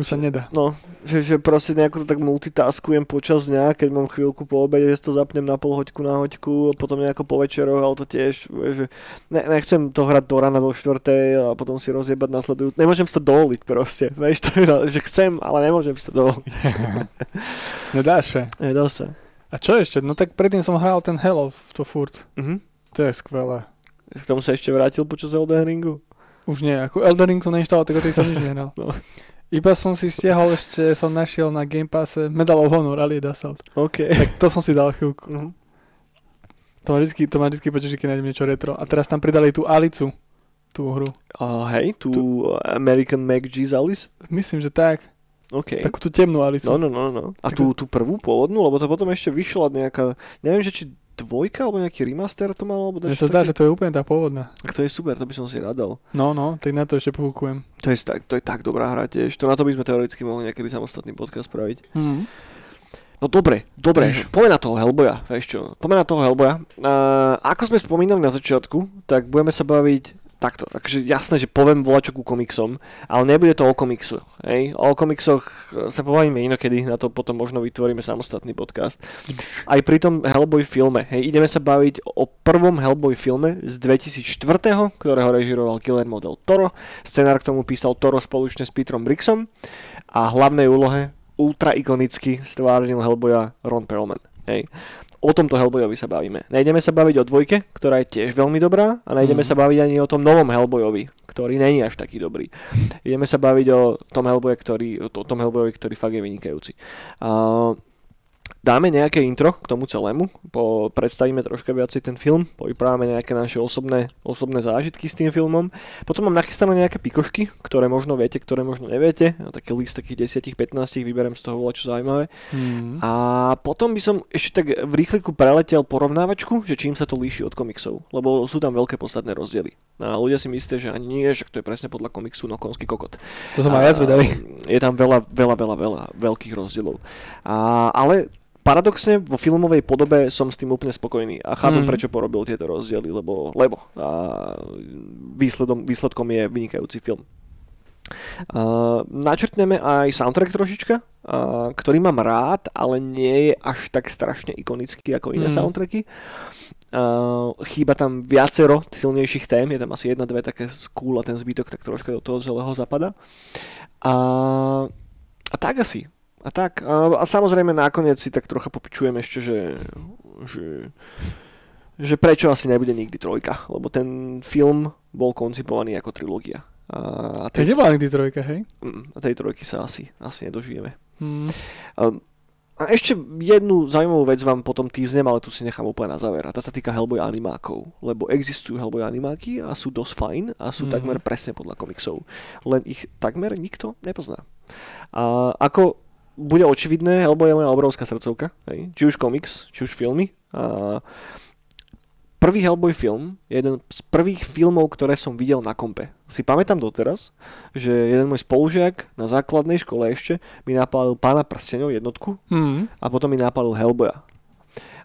Už sa nedá. No, že, že proste nejako to tak multitaskujem počas dňa, keď mám chvíľku po obede, že to zapnem na pol hoďku na hoďku, a potom nejako po večeroch, ale to tiež, že ne, nechcem to hrať do rana do štvrtej a potom si rozjebať nasledujúcu. Nemôžem si to dovoliť proste, vieš, to že chcem, ale nemôžem si to dovoliť. Nedáš sa. Nedá sa. A čo ešte? No tak predtým som hral ten Hello, to furt. Mhm. To je skvelé. K tomu sa ešte vrátil počas Elden Ringu. Už nie, ako Elden Ring som neinštaloval, tak o tej som nič nehral. No. Iba som si stiahol ešte, som našiel na Game Passe Medal of Honor Allied Assault. OK. Tak to som si dal chvíľku. Mhm. To ma vždy, to ma vždy poteší, keď nájdem niečo retro. A teraz tam pridali tú Alicu, tú hru. A hej, tu American Mac G's Alice. Myslím, že tak. OK. Takú tú temnú Alicu. No, no, no, no. A tú, tú prvú pôvodnú, lebo to potom ešte vyšla nejaká, neviem, že či dvojka, alebo nejaký remaster to malo, alebo Mne sa zdá, že to je úplne tá pôvodná. Tak to je super, to by som si radal. No, no, tak na to ešte pohúkujem. To je, tak, to je tak dobrá hra tiež. To na to by sme teoreticky mohli niekedy samostatný podcast spraviť. Mm. No dobre, dobre, poďme na toho Hellboya, vieš čo, poďme na toho Hellboya. Uh, ako sme spomínali na začiatku, tak budeme sa baviť takto, takže jasné, že poviem volačo ku komiksom, ale nebude to o komiksu, hej? O komiksoch eh, sa pobavíme inokedy, na to potom možno vytvoríme samostatný podcast. Aj pri tom Hellboy filme, hej, ideme sa baviť o prvom Hellboy filme z 2004, ktorého režiroval Guillermo del Toro, scenár k tomu písal Toro spoločne s Petrom Brixom a hlavnej úlohe ultra ikonicky stvárnil Hellboya Ron Perlman. Hej. O tomto Hellboyovi sa bavíme. Nejdeme sa baviť o dvojke, ktorá je tiež veľmi dobrá a nejdeme Mhm. sa baviť ani o tom novom Hellboyovi, ktorý není až taký dobrý. Ideme sa baviť o tom Hellboye, ktorý, o tom Hellboyovi, ktorý fakt je vynikajúci. Uh, dáme nejaké intro k tomu celému, po, predstavíme troška viacej ten film, povyprávame nejaké naše osobné, osobné zážitky s tým filmom. Potom mám nachystané nejaké pikošky, ktoré možno viete, ktoré možno neviete. A taký list takých 10-15 vyberiem z toho čo zaujímavé. Mm. A potom by som ešte tak v rýchliku preletel porovnávačku, že čím sa to líši od komiksov, lebo sú tam veľké podstatné rozdiely. A ľudia si myslia, že ani nie, že to je presne podľa komiksu no konský kokot. To som aj ja zvedavý. Je tam veľa, veľa, veľa, veľa veľkých rozdielov. A, ale paradoxne vo filmovej podobe som s tým úplne spokojný a chápem, Mm. prečo porobil tieto rozdiely, lebo, lebo a výsledom, výsledkom je vynikajúci film. Uh, načrtneme aj soundtrack trošička, uh, ktorý mám rád, ale nie je až tak strašne ikonický ako iné Mm. soundtracky. Uh, chýba tam viacero silnejších tém, je tam asi jedna, dve také cool a ten zbytok tak troška do toho celého zapada. A, a tak asi. A tak. A, a samozrejme nakoniec si tak trocha popičujem ešte, že, že, že prečo asi nebude nikdy trojka, lebo ten film bol koncipovaný ako trilógia. A, a, To tej, nebola nikdy trojka, hej? mm, a tej trojky sa asi, asi nedožijeme. Mm. Um, a ešte jednu zaujímavú vec vám potom týznem, ale tu si nechám úplne na záver. A tá sa týka Hellboy animákov. Lebo existujú Hellboy animáky a sú dosť fajn a sú Mhm. takmer presne podľa komiksov. Len ich takmer nikto nepozná. A ako bude očividné, Hellboy je moja obrovská srdcovka. Hej? Či už komiks, či už filmy. A prvý Hellboy film je jeden z prvých filmov, ktoré som videl na kompe. Si pamätám doteraz, že jeden môj spolužiak na základnej škole ešte mi napálil pána prstenov jednotku Mm. a potom mi napálil Hellboya.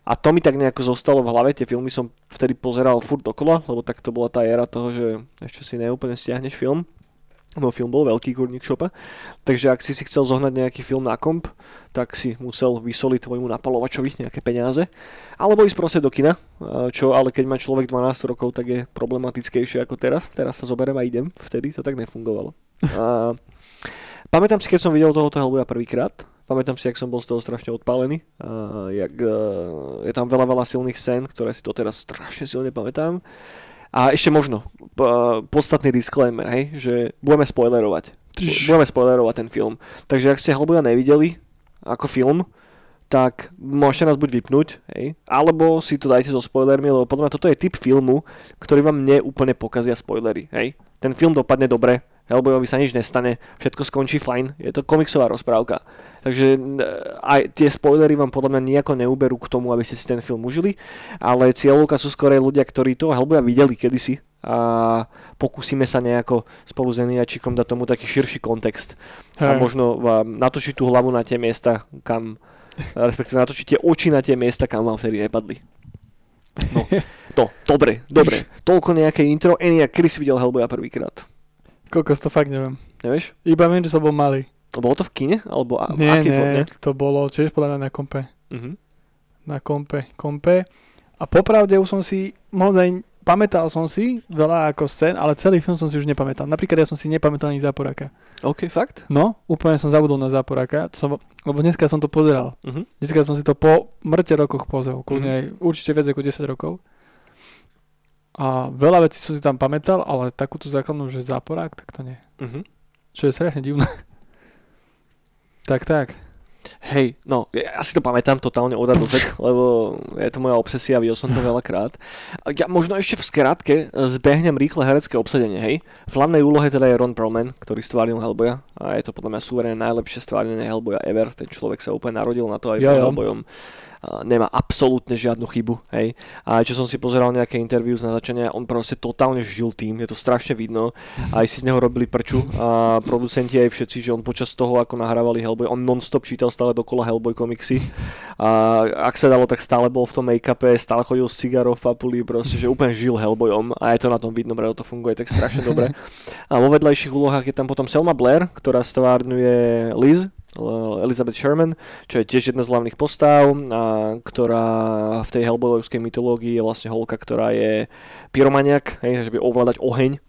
A to mi tak nejako zostalo v hlave, tie filmy som vtedy pozeral furt dokola, lebo tak to bola tá éra toho, že ešte si neúplne stiahneš film. No film bol veľký kurník šopa, takže ak si si chcel zohnať nejaký film na komp, tak si musel vysoliť tvojmu napalovačovi nejaké peniaze, alebo ísť proste do kina, a čo ale keď má človek 12 rokov, tak je problematickejšie ako teraz. Teraz sa zoberiem a idem, vtedy to tak nefungovalo. A pamätám si, keď som videl tohoto Hellboya prvýkrát, pamätám si, jak som bol z toho strašne odpálený, a jak, e, je tam veľa, veľa silných scén, ktoré si doteraz strašne silne pamätám. A ešte možno, podstatný disclaimer, hej, že budeme spoilerovať. Budeme spoilerovať ten film. Takže ak ste Hellboya nevideli ako film, tak môžete nás buď vypnúť, hej, alebo si to dajte so spoilermi, lebo podľa mňa toto je typ filmu, ktorý vám neúplne pokazia spoilery, hej. Ten film dopadne dobre, Hellboyovi sa nič nestane, všetko skončí fajn, je to komiksová rozprávka. Takže aj tie spoilery vám podľa mňa nejako neuberú k tomu, aby ste si ten film užili, ale cieľovka sú skôr ľudia, ktorí to Hellboya videli kedysi a pokúsime sa nejako spolu s Eniačikom dať tomu taký širší kontext. Hej. A možno vám natočiť tú hlavu na tie miesta, kam, respektíve natočiť tie oči na tie miesta, kam vám vtedy nepadli. No, to, dobre, dobre. Toľko nejaké intro. Eniak, si videl Hellboya prvýkrát? Kokos, to fakt neviem. Nevieš? Iba viem, že som bol malý. Bolo to v kine? Alebo a, nie, aký nie, fond, nie, to bolo tiež podľa mňa na kompe. Uh-huh. Na kompe, kompe. A popravde už som si, možno pamätal som si veľa ako scén, ale celý film som si už nepamätal. Napríklad ja som si nepamätal ani Záporaka. OK, fakt? No, úplne som zabudol na Záporaka, to som, lebo dneska som to pozeral. Uh-huh. Dneska som si to po mŕte rokoch pozrel, kľudne Mhm. aj určite viac ako 10 rokov. A veľa vecí som si tam pamätal, ale takúto základnú, že záporák, tak to nie. Uh-huh. Čo je strašne divné. tak, tak. Hej, no, ja si to pamätám totálne od A lebo je to moja obsesia, videl som to veľakrát. Ja možno ešte v skratke zbehnem rýchle herecké obsadenie, hej. V hlavnej úlohe teda je Ron Perlman, ktorý stvárnil Hellboya a je to podľa mňa súverene najlepšie stvárnené Hellboya ever. Ten človek sa úplne narodil na to aj pod jo. Hellboyom. A nemá absolútne žiadnu chybu, hej. A čo som si pozeral nejaké interview z natáčania, on proste totálne žil tým, je to strašne vidno. Aj si z neho robili prču a producenti aj všetci, že on počas toho, ako nahrávali Hellboy, on non-stop čítal stále dokola Hellboy komiksy. A ak sa dalo, tak stále bol v tom make-upe, stále chodil s cigarou v papuli, proste, že úplne žil Hellboyom a je to na tom vidno, preto to funguje tak strašne dobre. A vo vedľajších úlohách je tam potom Selma Blair, ktorá stvárňuje Liz, Elizabeth Sherman, čo je tiež jedna z hlavných postav, a, ktorá v tej Hellboyovskej mytológii je vlastne holka, ktorá je pyromaniak, hej, že vie ovládať oheň.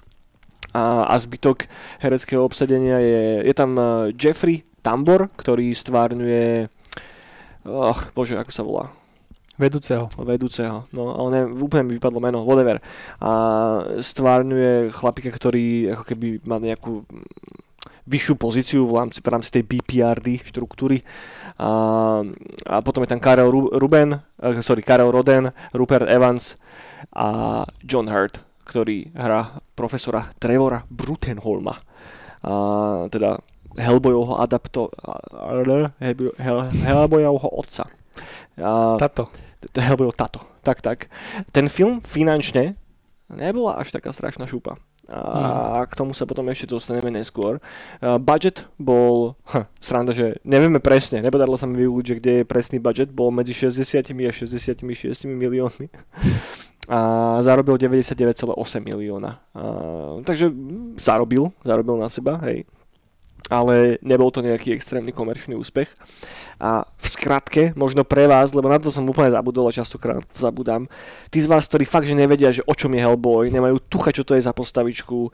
A, a zbytok hereckého obsadenia je, je tam eh, Jeffrey Tambor, ktorý stvárňuje oh, bože, ako sa volá? Vedúceho. vedúceho, no ale ne, úplne mi vypadlo meno, whatever. A stvárňuje chlapika, ktorý ako keby má nejakú vyššiu pozíciu v rámci, v rámci tej BPRD štruktúry. A, a potom je tam Karel Ru- Ruben, eh, sorry, Karel Roden, Rupert Evans a John Hurt, ktorý hrá profesora Trevora Brutenholma. A, teda Hellboyovho adapto... Hellboy- Hell- Hellboyovho otca. A, Tato. Hellboyov tato. Tak, tak. Ten film finančne nebola až taká strašná šupa. A k tomu sa potom ešte dostaneme neskôr. Uh, budget bol, hm, sranda, že nevieme presne, nepodarilo sa mi využiť, že kde je presný budget, bol medzi 60 a 66 miliónmi. A zarobil 99,8 milióna. Uh, takže mm, zarobil, zarobil na seba, hej. Ale nebol to nejaký extrémny komerčný úspech. A v skratke, možno pre vás, lebo na to som úplne zabudol a častokrát zabudám, tí z vás, ktorí fakt, že nevedia, že o čom je Hellboy, nemajú tucha, čo to je za postavičku.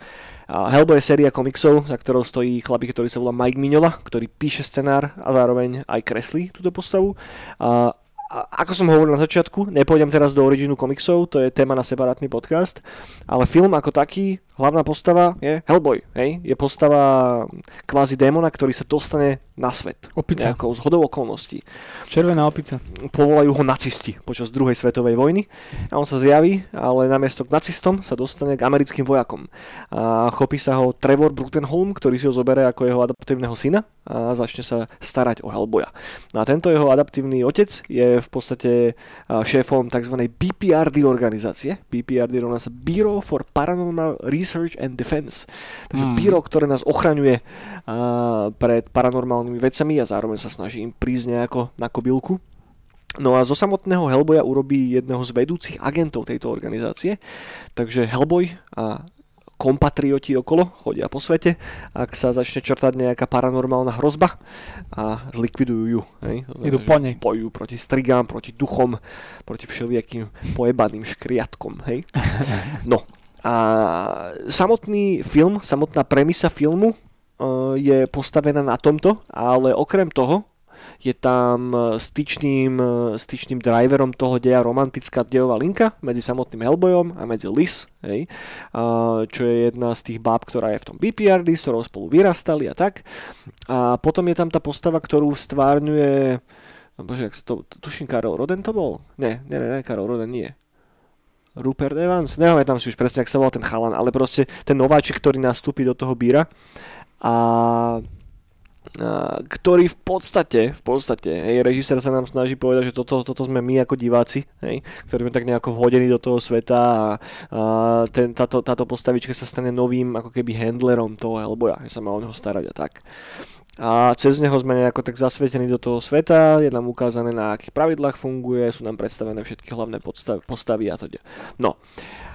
A Hellboy je séria komiksov, za ktorou stojí chlapík, ktorý sa volá Mike Mignola, ktorý píše scenár a zároveň aj kreslí túto postavu. A ako som hovoril na začiatku, nepôjdem teraz do originu komiksov, to je téma na separátny podcast, ale film ako taký, hlavná postava je Hellboy, hej? Je postava kvázi démona, ktorý sa dostane na svet. Opica. Nejakou zhodou okolností. Červená opica. Povolajú ho nacisti počas druhej svetovej vojny a on sa zjaví, ale namiesto k nacistom sa dostane k americkým vojakom. A chopí sa ho Trevor Brutenholm, ktorý si ho zoberie ako jeho adaptívneho syna a začne sa starať o Hellboya. No a tento jeho adaptívny otec je v podstate šéfom tzv. BPRD organizácie. BPRD rovná sa Bureau for Paranormal Research and Defense. Takže Hmm. bíro, ktoré nás ochraňuje a, pred paranormálnymi vecami a zároveň sa snaží im prísť nejako na kobylku. No a zo samotného Hellboya urobí jedného z vedúcich agentov tejto organizácie. Takže Hellboy a kompatrioti okolo chodia po svete, ak sa začne črtať nejaká paranormálna hrozba a zlikvidujú ju. Hej? Idú po nej. Bojujú proti strigám, proti duchom, proti všelijakým pojebaným škriatkom. Hej? No a samotný film, samotná premisa filmu uh, je postavená na tomto, ale okrem toho je tam styčným, eh, styčným driverom toho deja romantická dejová linka medzi samotným Hellboyom a medzi Liz, hej, čo je jedna z tých báb, ktorá je v tom BPRD, s ktorou spolu vyrastali a tak. A potom je tam tá postava, ktorú stvárňuje, bože, jak to, tuším, Karol Roden to bol? Nie, nie, nie Karol Roden nie. Rupert Evans, nepamätám si už presne, ak sa volal ten chalan, ale proste ten nováčik, ktorý nastúpi do toho bíra a ktorý v podstate, v podstate, hej, režisér sa nám snaží povedať, že toto, toto sme my ako diváci, hej, ktorí sme tak nejako vhodení do toho sveta a, a ten, táto, táto postavička sa stane novým ako keby handlerom toho Hellboya, že sa má o neho starať a tak. A cez neho sme nejako tak zasvetení do toho sveta, je nám ukázané na akých pravidlách funguje, sú nám predstavené všetky hlavné podstav, postavy a teda. No.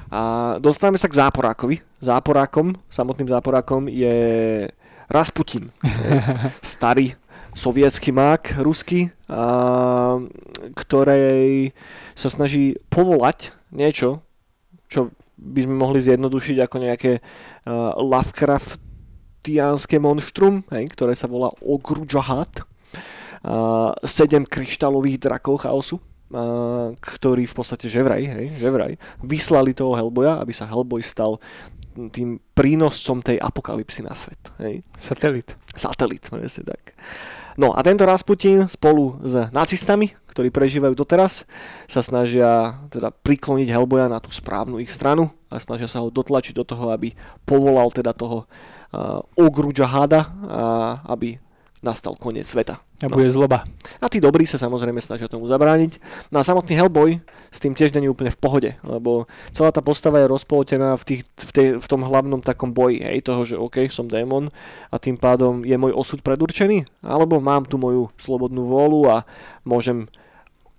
A dostávame sa k záporákovi. Záporákom, samotným záporákom je Rasputin. Starý sovietský mák, ruský, a, ktorej sa snaží povolať niečo, čo by sme mohli zjednodušiť ako nejaké uh, Lovecraftiánske monštrum, hej, ktoré sa volá Ogrujahat. Uh, sedem kryštálových drakov chaosu, uh, ktorí v podstate že vraj, hej, že vraj, vyslali toho Hellboya, aby sa Hellboy stal tým prínoscom tej apokalipsy na svet. Hej. Satelit. Satelit, presne tak. No a tento Rasputin spolu s nacistami, ktorí prežívajú doteraz, sa snažia teda prikloniť Hellboya na tú správnu ich stranu a snažia sa ho dotlačiť do toho, aby povolal teda toho uh, Ogru Jahada, uh, aby nastal koniec sveta. A bude no. zloba. A tí dobrí sa samozrejme snažia tomu zabrániť. No a samotný Hellboy s tým tiež není úplne v pohode, lebo celá tá postava je rozpoltená v, tých, v, tej, v tom hlavnom takom boji, hej, toho, že OK, som démon a tým pádom je môj osud predurčený, alebo mám tu moju slobodnú vôľu a môžem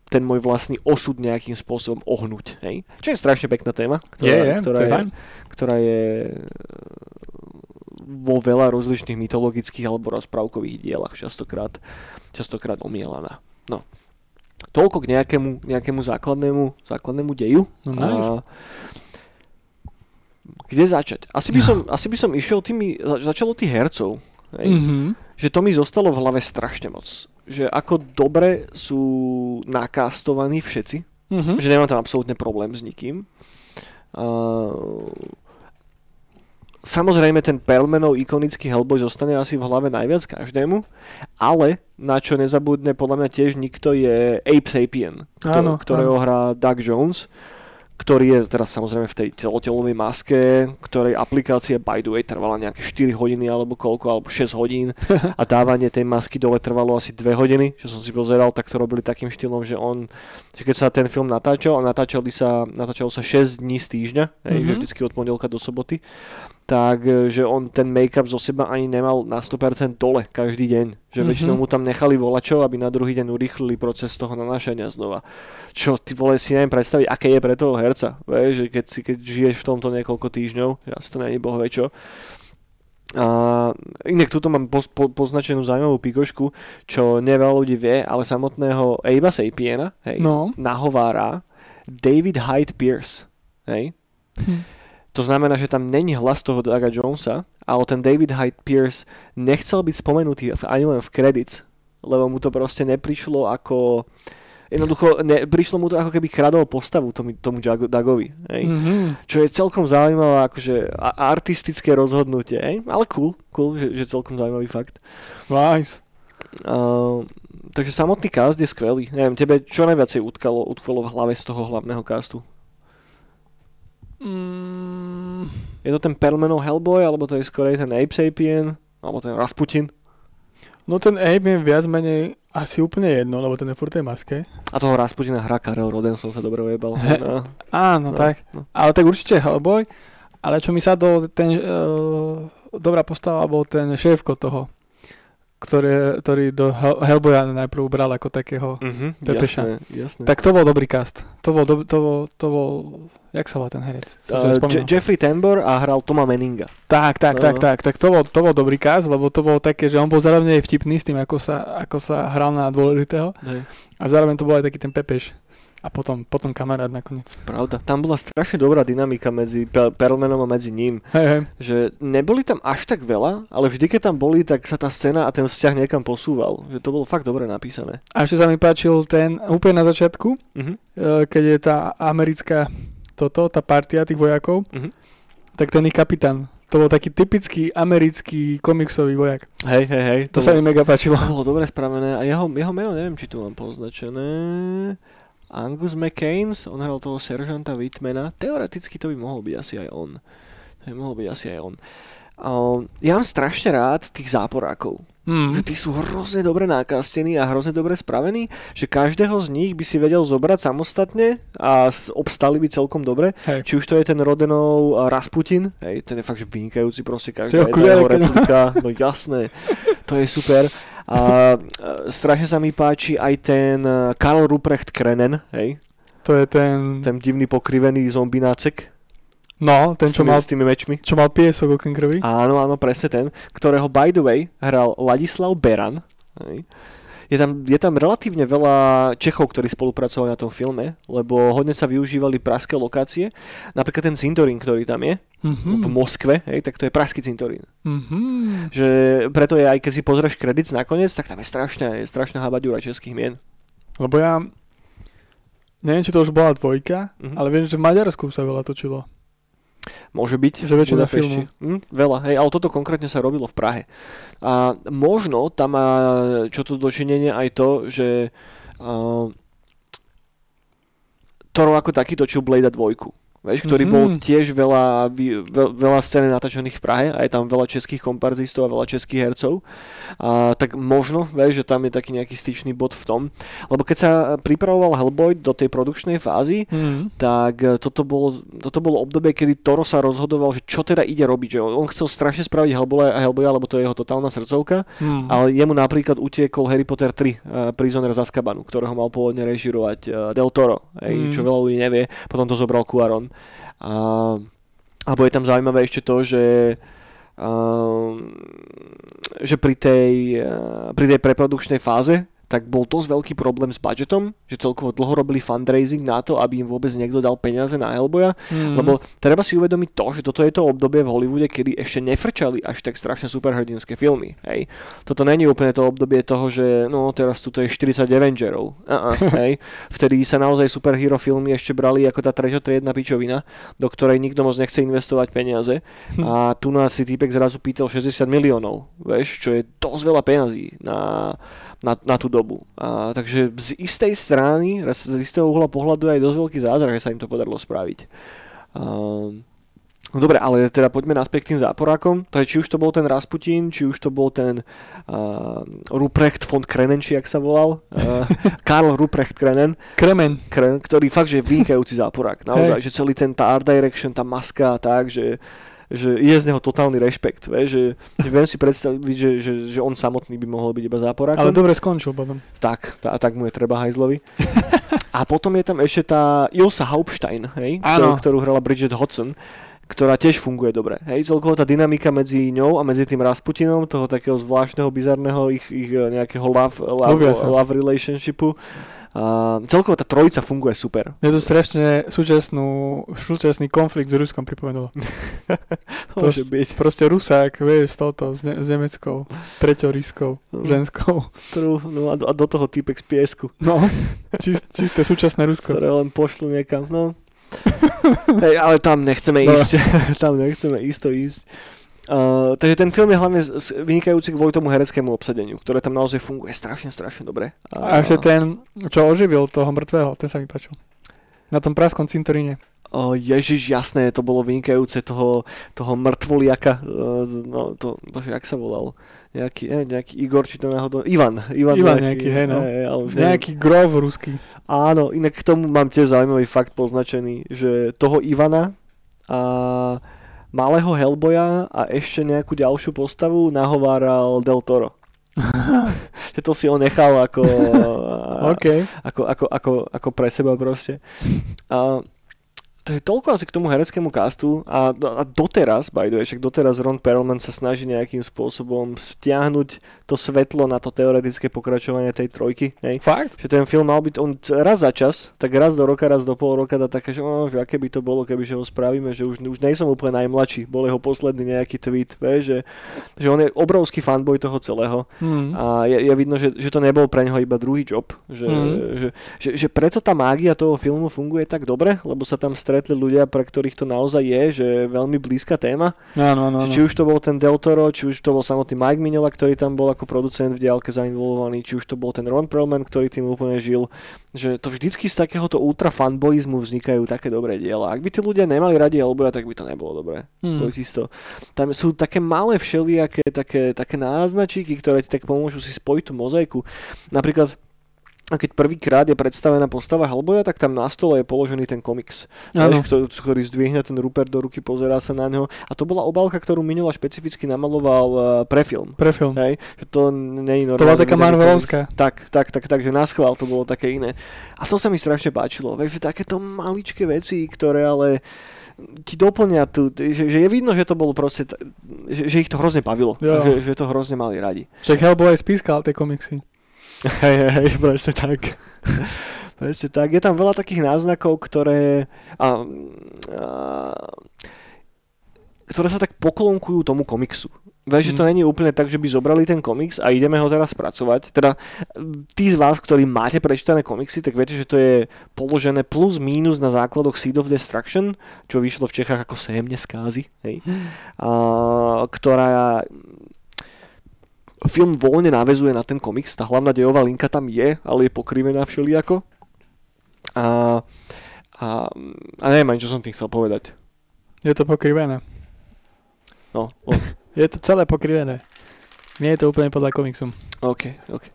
ten môj vlastný osud nejakým spôsobom ohnúť. Hej? Čo je strašne pekná téma, ktorá je, je, ktorá, je, je, ktorá je vo veľa rozličných mytologických alebo rozprávkových dielach častokrát, častokrát omielaná. No. Toľko k nejakému, nejakému základnému, základnému deju. No, nice. a, kde začať? Asi by, som, asi by som išiel tými, začalo tých hercov. Hej? Mm-hmm. Že to mi zostalo v hlave strašne moc. Že ako dobre sú nakastovaní všetci. Mm-hmm. Že nemám tam absolútne problém s nikým. Uh, Samozrejme ten Perlmanov ikonický Hellboy zostane asi v hlave najviac každému, ale na čo nezabudne podľa mňa tiež nikto je Ape Sapien, ktor- áno, ktorého áno. hrá Doug Jones ktorý je teraz samozrejme v tej telotelovej maske, ktorej aplikácia by the way trvala nejaké 4 hodiny alebo koľko, alebo 6 hodín a dávanie tej masky dole trvalo asi 2 hodiny, čo som si pozeral, tak to robili takým štýlom, že on, že keď sa ten film natáčal, a natáčali sa, natáčalo sa 6 dní z týždňa, mm-hmm. že Mhm. vždycky od pondelka do soboty, tak e, že on ten make-up zo seba ani nemal na 100% dole každý deň. Že mm-hmm. väčšinou mu tam nechali volačov, aby na druhý deň urýchlili proces toho nanášania znova. Čo ty vole si neviem predstaviť, aké je pre toho herca. Vieš, že keď, si, keď žiješ v tomto niekoľko týždňov, že asi to není boh čo. A inak tuto mám poz, po, poznačenú zaujímavú pikošku, čo neveľa ľudí vie, ale samotného Abe'a Sapiena hej, No. nahovára David Hyde Pierce. Hej. Hm. To znamená, že tam není hlas toho Douga Jonesa, ale ten David Hyde Pierce nechcel byť spomenutý ani len v credits, lebo mu to proste neprišlo ako... Jednoducho, ne, prišlo mu to ako keby kradol postavu tomu, tomu Dagovi. Hej? Mm-hmm. Čo je celkom zaujímavé akože artistické rozhodnutie, hej? ale cool, cool že, že celkom zaujímavý fakt. Nice. Uh, takže samotný cast je skvelý. Neviem, tebe čo najviacej utkalo, utkvelo v hlave z toho hlavného castu? Mm, Je to ten Perlmanov Hellboy, alebo to je skorej ten Ape Sapien, alebo ten Rasputin? no ten Abe je viac menej asi úplne jedno, lebo ten je furt tej maske. A toho Rasputina hrá Karel Rodenson sa dobre ujebal. No. Áno, No, tak. no. Ale tak určite Hellboy. Ale čo mi sa do ten uh, dobrá postava bol ten šéfko toho, ktorý, ktorý do Hel- Hellboya najprv bral ako takého. Mhm, Pepeša. jasné, jasné. Tak to bol dobrý cast. To bol, dob- to bol, to bol, jak sa volá ten herec? Uh, Je-. Jeffrey Tambor a hral Toma Menninga. Tak, tak, No. tak, tak, tak to bol, to bol dobrý cast, lebo to bolo také, že on bol zároveň aj vtipný s tým, ako sa, ako sa hral na dôležitého a zároveň to bol aj taký ten Pepeš a potom, potom kamarát nakoniec. Pravda. Tam bola strašne dobrá dynamika medzi Pe- Perlmanom a medzi ním. Hej, hej. Že neboli tam až tak veľa, ale vždy, keď tam boli, tak sa tá scéna a ten vzťah niekam posúval. Že to bolo fakt dobre napísané. A ešte sa mi páčil ten úplne na začiatku, e, keď je tá americká toto, tá partia tých vojakov, Mhm. tak ten ich kapitán. To bol taký typický americký komiksový vojak. Hej, hej, hej. To, sa mi mega páčilo. To bolo dobre spravené a jeho, jeho meno neviem, či tu mám poznačené. Angus McCains, on hral toho seržanta Whitmana, teoreticky to by mohol byť asi aj on. To by mohol byť asi aj on. Uh, ja mám strašne rád tých záporákov. Mm. Že tí sú hrozne dobre nakastení a hrozne dobre spravení, že každého z nich by si vedel zobrať samostatne a obstali by celkom dobre. Hej. Či už to je ten Rodenov Rasputin, hej, ten je fakt že vynikajúci, proste každá Tie jedna jeho replika, no jasné, to je super. A e, strašne sa mi páči aj ten e, Karl Ruprecht Krenen, hej, To je ten, ten divný pokrivený zombinácek no, ten, s čo tými, mal, s tými mečmi. čo mal piesok okrem krvi. Áno, áno, presne ten, ktorého by the way hral Ladislav Beran. Hej. Je tam, je tam relatívne veľa Čechov, ktorí spolupracovali na tom filme, lebo hodne sa využívali praské lokácie. Napríklad ten cintorín, ktorý tam je Mhm. v Moskve, hej, tak to je praský cintorín. Mhm. Že preto je aj keď si pozrieš kredit nakoniec, tak tam je strašná, je strašná habaďura českých mien. Lebo ja, neviem, či to už bola dvojka, Mhm. ale viem, že v Maďarsku sa veľa točilo. Môže byť. Že väčšina v Budapešti. Hm, veľa, hej, ale toto konkrétne sa robilo v Prahe. A možno tam má čo to dočinenie aj to, že uh, Toro ako taký točil Blade 2. Vieš, ktorý Mhm. bol tiež veľa, veľa scén natočených v Prahe a je tam veľa českých komparzistov a veľa českých hercov. A, tak možno, vieš, že tam je taký nejaký styčný bod v tom. Lebo keď sa pripravoval Hellboy do tej produkčnej fázy, Mhm. tak e, toto bolo, toto bolo obdobie, kedy Toro sa rozhodoval, že čo teda ide robiť. Že on chcel strašne spraviť Hellboya, Hellboya lebo to je jeho totálna srdcovka, Mhm. ale jemu napríklad utiekol Harry Potter 3, uh, Prisoner z Azkabanu, ktorého mal pôvodne režirovať uh, Del Toro, hej, Mm. čo veľa ľudí nevie, potom to zobral Cuaron. A, alebo je tam zaujímavé ešte to, že že pri tej, pri tej preprodukčnej fáze tak bol dosť veľký problém s budgetom, že celkovo dlho robili fundraising na to, aby im vôbec niekto dal peniaze na Hellboya, Mhm. lebo treba si uvedomiť to, že toto je to obdobie v Hollywoode, kedy ešte nefrčali až tak strašne superhrdinské filmy. Hej. Toto není úplne to obdobie toho, že no teraz tu je 40 Avengerov. Uh-uh, hej. Vtedy sa naozaj superhero filmy ešte brali ako tá treťotriedna pičovina, do ktorej nikto moc nechce investovať peniaze. A tu nás si týpek zrazu pýtal 60 miliónov, vieš, čo je dosť veľa peňazí na, na, na tú dobu. A, takže z istej strany, z istého uhla pohľadu je aj dosť veľký zázrak, že sa im to podarilo spraviť. Um, No dobre, ale teda poďme naspäť k tým záporákom. To je, či už to bol ten Rasputin, či už to bol ten uh, Ruprecht von Krenen, či jak sa volal. Uh, Karl Ruprecht Krenen, Kremen. Kren, ktorý fakt, že je vynikajúci záporák. Naozaj, že celý ten tá art direction, tá maska a tak, že že je z neho totálny rešpekt, vie, že, že viem si predstaviť, že, že, že on samotný by mohol byť iba záporákom. Ale dobre skončil potom. Tak, tá, tak mu je treba hajzlovi. A potom je tam ešte tá Ilsa Haupstein, hej, ktorú, ktorú hrala Bridget Hodson, ktorá tiež funguje dobre. Hej, celkovo tá dynamika medzi ňou a medzi tým Rasputinom, toho takého zvláštneho, bizarného ich, ich nejakého love, love, love relationshipu. A celkovo tá trojica funguje super. Mne to strašne súčasnú, súčasný konflikt s Ruskom pripomenulo. Môže byť. Proste Rusák, vieš, s touto, s, ne- s nemeckou, treťorískou, No. ženskou. True, no a do, a do toho týpek z piesku, No, čist, čisté súčasné Rusko. ktoré len pošlu niekam. No. Hej, ale tam nechceme No. ísť. tam nechceme isto ísť. Uh, takže ten film je hlavne z- z- vynikajúci kvôli tomu hereckému obsadeniu, ktoré tam naozaj funguje strašne, strašne dobre. A ešte ten, čo oživil toho mŕtvého, ten sa mi páčil. Na tom praskom cintoríne. O, ježiš, jasné, to bolo vynikajúce toho, toho mŕtvoliaka, uh, no to, bože, jak sa volal? Nejaký, eh, nejaký Igor, či to náhodou, Ivan. Ivan, Ivan nejaký, hej, no. eh, ale už neviem. Nejaký grov ruský. Áno, inak k tomu mám tiež zaujímavý fakt poznačený, že toho Ivana a malého Hellboya a ešte nejakú ďalšiu postavu nahováral Del Toro. že to si on nechal ako, OK. ako, ako, ako, ako pre seba proste. A, takže toľko asi k tomu hereckému castu a, a doteraz, by the way, však doteraz Ron Perlman sa snaží nejakým spôsobom stiahnuť to svetlo na to teoretické pokračovanie tej trojky. Hej? Fakt? Že ten film mal byť on raz za čas, tak raz do roka, raz do pol roka dá také, že, oh, že aké by to bolo, keby že ho spravíme, že už, už nejsem úplne najmladší, bol jeho posledný nejaký tweet, vie, že, že on je obrovský fanboy toho celého Hmm. a je, je vidno, že, že to nebol pre neho iba druhý job, že, Mhm. že, že, že preto tá mágia toho filmu funguje tak dobre, lebo sa tam stretli stretli ľudia, pre ktorých to naozaj je, že je veľmi blízka téma. Áno, áno, áno. Či už to bol ten Del Toro, či už to bol samotný Mike Mignola, ktorý tam bol ako producent v diálke zainvolovaný, či už to bol ten Ron Perlman, ktorý tým úplne žil. Že to vždycky z takéhoto ultra fanboizmu vznikajú také dobré diela. Ak by tí ľudia nemali radi Hellboya, tak by to nebolo dobré. Hmm. Tam sú také malé všelijaké také, také náznačíky, ktoré ti tak pomôžu si spojiť tú mozaiku. Napríklad a keď prvýkrát je predstavená postava Hellboya, tak tam na stole je položený ten komiks, vieš, ktorý, ktorý zdvihne ten Rupert do ruky, pozerá sa na neho. A to bola obálka, ktorú Minola špecificky namaloval uh, pre film. Pre film. Hej, že to nie je To bola normálne taká Marvelovská. Tak, tak, tak, tak, že na schvál to bolo také iné. A to sa mi strašne páčilo. Vieš, takéto maličké veci, ktoré ale ti doplňa tu, že, že je vidno, že to bolo proste, že, že ich to hrozne bavilo, Jo. že, že to hrozne mali radi. Však Hellboy spískal tie komiksy. Hej, hej, presne tak. presne tak. Je tam veľa takých náznakov, ktoré... A, a, ktoré sa tak poklonkujú tomu komiksu. Vieš, že to Mm. není úplne tak, že by zobrali ten komiks a ideme ho teraz spracovať. Teda tí z vás, ktorí máte prečítané komiksy, tak viete, že to je položené plus mínus na základoch Seed of Destruction, čo vyšlo v Čechách ako Sémne skázy. Hej. A, ktorá film voľne navezuje na ten komiks, tá hlavná dejová linka tam je, ale je pokrivená všelijako. A, a, a neviem ani, čo som tým chcel povedať. Je to pokrivené. No, Je to celé pokrivené. Nie je to úplne podľa komiksu. OK, OK.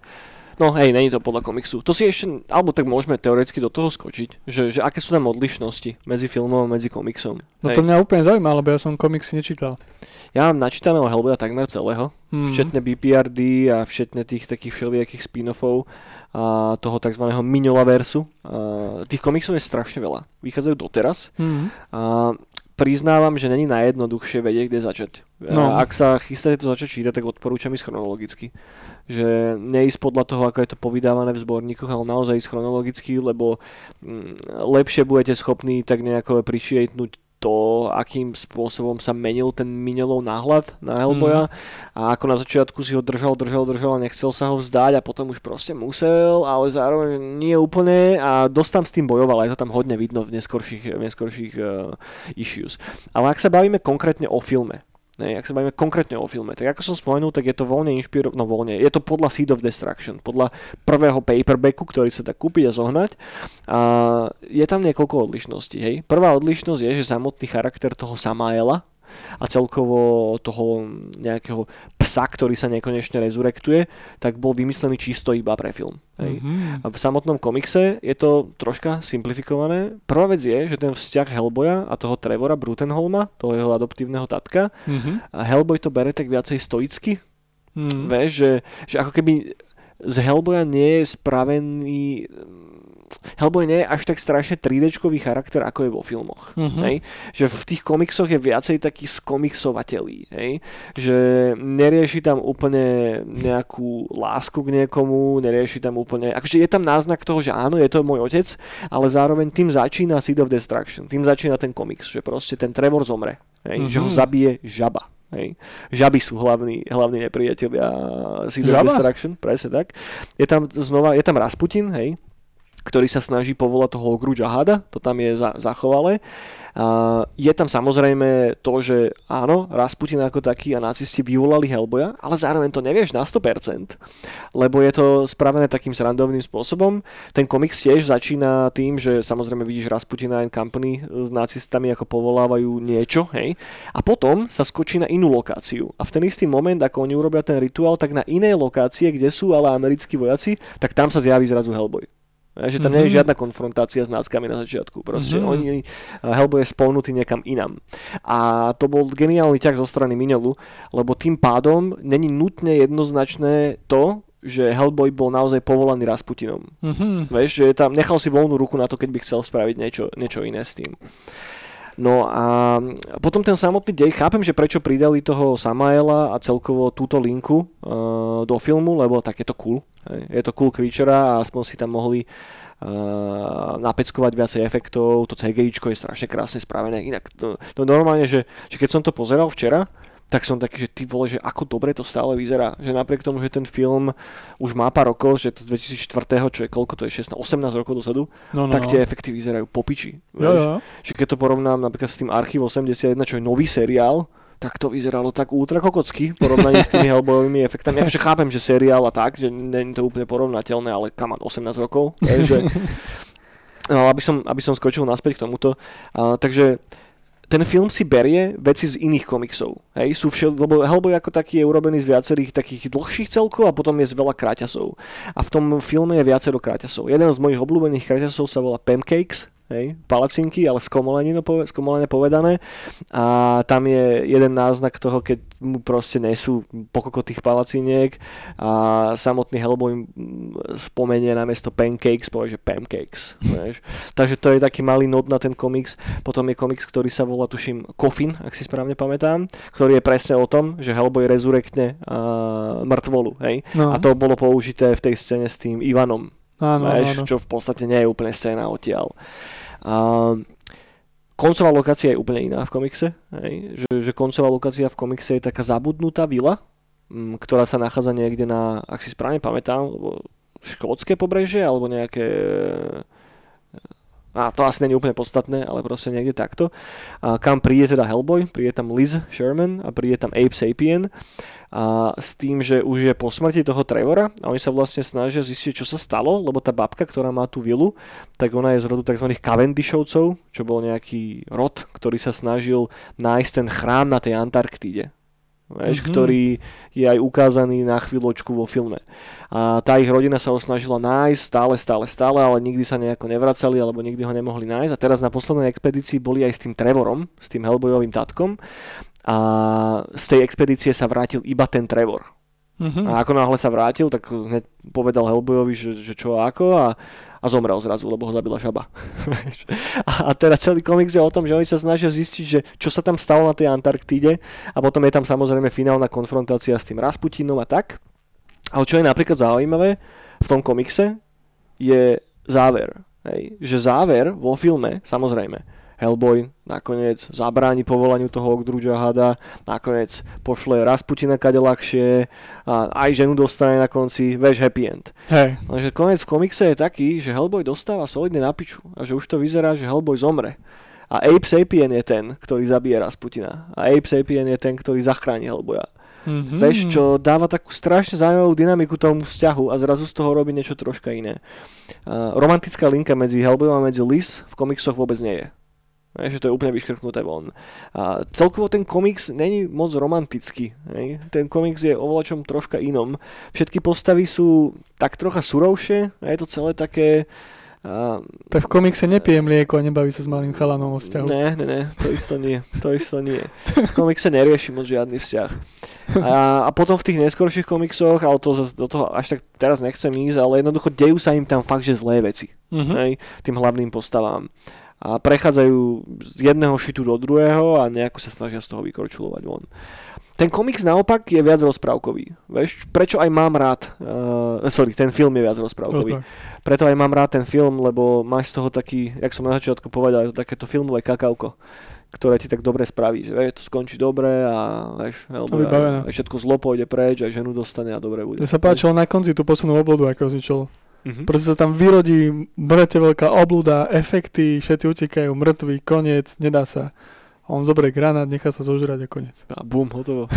No hej, není to podľa komiksu. To si ešte, alebo tak môžeme teoreticky do toho skočiť, že, že aké sú tam odlišnosti medzi filmom a medzi komiksom. No hej. to mňa úplne zaujíma, lebo ja som komiksy nečítal. Ja mám načítaného Hellboya takmer celého, Hmm. včetne BPRD a včetne tých takých všelijakých spin-offov a toho tzv. Mignolaversu. A tých komiksov je strašne veľa. Vychádzajú doteraz Hmm. a priznávam, že není najjednoduchšie vedieť, kde začať. No. Ak sa chystáte to začať čítať, tak odporúčam ísť chronologicky. Že neísť podľa toho, ako je to povydávané v zborníkoch, ale naozaj ísť chronologicky, lebo mm, lepšie budete schopní tak nejako prišietnúť to, akým spôsobom sa menil ten Minelov náhľad na Hellboya. A ako na začiatku si ho držal, držal, držal a nechcel sa ho vzdať a potom už proste musel, ale zároveň nie úplne. A dosť tam s tým bojoval, aj to tam hodne vidno v neskorších, v neskorších uh, issues. Ale ak sa bavíme konkrétne o filme, Ne, ak sa bavíme konkrétne o filme, tak ako som spomenul, tak je to voľne inšpiro... no voľne, je to podľa Seed of Destruction, podľa prvého paperbacku, ktorý sa dá kúpiť a zohnať. A je tam niekoľko odlišností, hej. Prvá odlišnosť je, že samotný charakter toho Samaela a celkovo toho nejakého psa, ktorý sa nekonečne rezurektuje, tak bol vymyslený čisto iba pre film. Hej. Mhm. A v samotnom komikse je to troška simplifikované. Prvá vec je, že ten vzťah Hellboya a toho Trevora Brutenholma, toho jeho adoptívneho tatka, Mhm. a Hellboy to bere tak viacej stoicky. Mhm. Vieš, že, že ako keby z Hellboya nie je spravený... Hellboy nie je až tak strašne 3D-čkový charakter, ako je vo filmoch. Mhm. Hej? Že v tých komiksoch je viacej taký skomiksovateľý. Hej? Že nerieši tam úplne nejakú lásku k niekomu, nerieši tam úplne... Akože je tam náznak toho, že áno, je to môj otec, ale zároveň tým začína Seed of Destruction. Tým začína ten komiks, že proste ten Trevor zomre. Hej? Mhm. Že ho zabije žaba. Hej. Žaby sú hlavní, hlavní nepriatelia Seed of? Destruction, presne tak. Je tam znova, je tam Rasputin, hej, ktorý sa snaží povolať toho ogru Jahada, to tam je za, zachovalé. A je tam samozrejme to, že áno, Rasputin ako taký a nacisti vyvolali Hellboya, ale zároveň to nevieš na 100%, lebo je to spravené takým srandovným spôsobom. Ten komiks tiež začína tým, že samozrejme vidíš Rasputina and Company s nacistami ako povolávajú niečo, hej, a potom sa skočí na inú lokáciu. A v ten istý moment, ako oni urobia ten rituál, tak na inej lokácie, kde sú ale americkí vojaci, tak tam sa zjaví zrazu Hellboy. Že tam mm-hmm. nie je Mhm. žiadna konfrontácia s náckami na začiatku. Proste Mhm. mm-hmm. oni, a Hellboy je spolnutý niekam inam. A to bol geniálny ťah zo strany Minelu, lebo tým pádom není nutne jednoznačné to, že Hellboy bol naozaj povolaný Rasputinom. Mhm. Vieš, že tam, nechal si voľnú ruku na to, keď by chcel spraviť niečo, niečo iné s tým. No a potom ten samotný dej, chápem, že prečo pridali toho Samaela a celkovo túto linku uh, do filmu, lebo tak je to cool. Je to cool creature a aspoň si tam mohli uh, napeckovať viacej efektov, to CGIčko je strašne krásne spravené. Inak to, to normálne, že, že keď som to pozeral včera, tak som taký, že ty vole, že ako dobre to stále vyzerá. Že napriek tomu, že ten film už má pár rokov, že to 2004, čo je koľko to je, 16, 18 rokov dozadu, No, no, tak no. tie efekty vyzerajú popiči. Jo, jo. Že keď to porovnám napríklad s tým Archiv 81, čo je nový seriál, tak to vyzeralo tak ultra kokocky v porovnaní s tými Hellboyovými efektami. Akože chápem, že seriál a tak, že je to úplne porovnateľné, ale kam 18 rokov. vieš, že... No, aby som, aby som skočil naspäť k tomuto. A, takže ten film si berie veci z iných komiksov. Hej, sú všel, lebo Hellboy ako taký je urobený z viacerých takých dlhších celkov a potom je z veľa kráťasov. A v tom filme je viacero kráťasov. Jeden z mojich obľúbených kráťasov sa volá Pancakes, hej, palacinky, ale skomolene povedané. A tam je jeden náznak toho, keď mu proste nesú pokoko tých palaciniek a samotný Hellboy spomenie namiesto pancakes, povie, že pancakes. Vieš. Takže to je taký malý nod na ten komiks. Potom je komiks, ktorý sa volá, tuším, Coffin, ak si správne pamätám, ktorý je presne o tom, že Hellboy rezurektne uh, mŕtvolu. Hej. No, A to bolo použité v tej scéne s tým Ivanom, áno, vieš, áno. čo v podstate nie je úplne scéna odtiaľ. A koncová lokácia je úplne iná v komikse. Hej? Že, že koncová lokácia v komikse je taká zabudnutá vila, m, ktorá sa nachádza niekde na, ak si správne pamätám, škótske pobrežie alebo nejaké a to asi je úplne podstatné, ale proste niekde takto. A kam príde teda Hellboy, príde tam Liz Sherman a príde tam Abe Sapien a s tým, že už je po smrti toho Trevora a oni sa vlastne snažia zistiť, čo sa stalo, lebo tá babka, ktorá má tú vilu, tak ona je z rodu tzv. Cavendishovcov, čo bol nejaký rod, ktorý sa snažil nájsť ten chrám na tej Antarktíde. Vieš, Mhm. ktorý je aj ukázaný na chvíľočku vo filme. A tá ich rodina sa ho snažila nájsť stále, stále, stále, ale nikdy sa nejako nevracali, alebo nikdy ho nemohli nájsť. A teraz na poslednej expedícii boli aj s tým Trevorom, s tým Hellboyovým tatkom. A z tej expedície sa vrátil iba ten Trevor. Mhm. A ako náhle sa vrátil, tak hneď povedal Hellboyovi, že, že čo ako a, a zomrel zrazu, lebo ho zabila žaba. a, teda celý komiks je o tom, že oni sa snažia zistiť, že čo sa tam stalo na tej Antarktíde a potom je tam samozrejme finálna konfrontácia s tým Rasputinom a tak. Ale čo je napríklad zaujímavé v tom komikse, je záver. Hej. Že záver vo filme, samozrejme, Hellboy nakoniec zabráni povolaniu toho Ogdruja hada, nakoniec pošle Rasputina kade ľahšie a aj ženu dostane na konci, vieš, happy end. Hej. Lenže koniec v komikse je taký, že Hellboy dostáva solidne na piču a že už to vyzerá, že Hellboy zomre. A Abe Sapien je ten, ktorý zabije Rasputina. A Abe Sapien je ten, ktorý zachráni Hellboya. Mhm. Vieš, čo dáva takú strašne zaujímavú dynamiku tomu vzťahu a zrazu z toho robí niečo troška iné. Uh, romantická linka medzi Hellboyom a medzi Liz v komiksoch vôbec nie je. Že to je úplne vyškrtnuté von. A celkovo ten komiks není moc romantický. Hej? Ten komiks je o čom troška inom. Všetky postavy sú tak trocha surovšie a je to celé také... A, Tak v komikse nepije mlieko a nebaví sa s malým chalanom o vzťahu. ne, ne, ne, to isto nie. To isto nie. V komikse nerieši moc žiadny vzťah. A, a potom v tých neskorších komiksoch, ale to, do toho až tak teraz nechcem ísť, ale jednoducho dejú sa im tam fakt, že zlé veci. Mhm. hej, tým hlavným postavám. A prechádzajú z jedného šitu do druhého a nejako sa snažia z toho vykorčulovať von. Ten komiks naopak je viac rozprávkový. Vieš, prečo aj mám rád, uh, sorry, ten film je viac rozprávkový. Rozprávaj. Preto aj mám rád ten film, lebo máš z toho taký, jak som na začiatku povedal, je to takéto filmové kakauko, ktoré ti tak dobre spraví, že vieš, to skončí dobre a vieš, alebo aj, aj všetko zlo pôjde preč, aj ženu dostane a dobre bude. Mne sa páčilo na konci tú poslednú oblodu, ako zničil. Mhm. Proste sa tam vyrodí mŕte veľká oblúda, efekty, všetci utekajú, mŕtvi, koniec, nedá sa. A on zoberie granát, nechá sa zožrať a koniec. A bum, hotovo.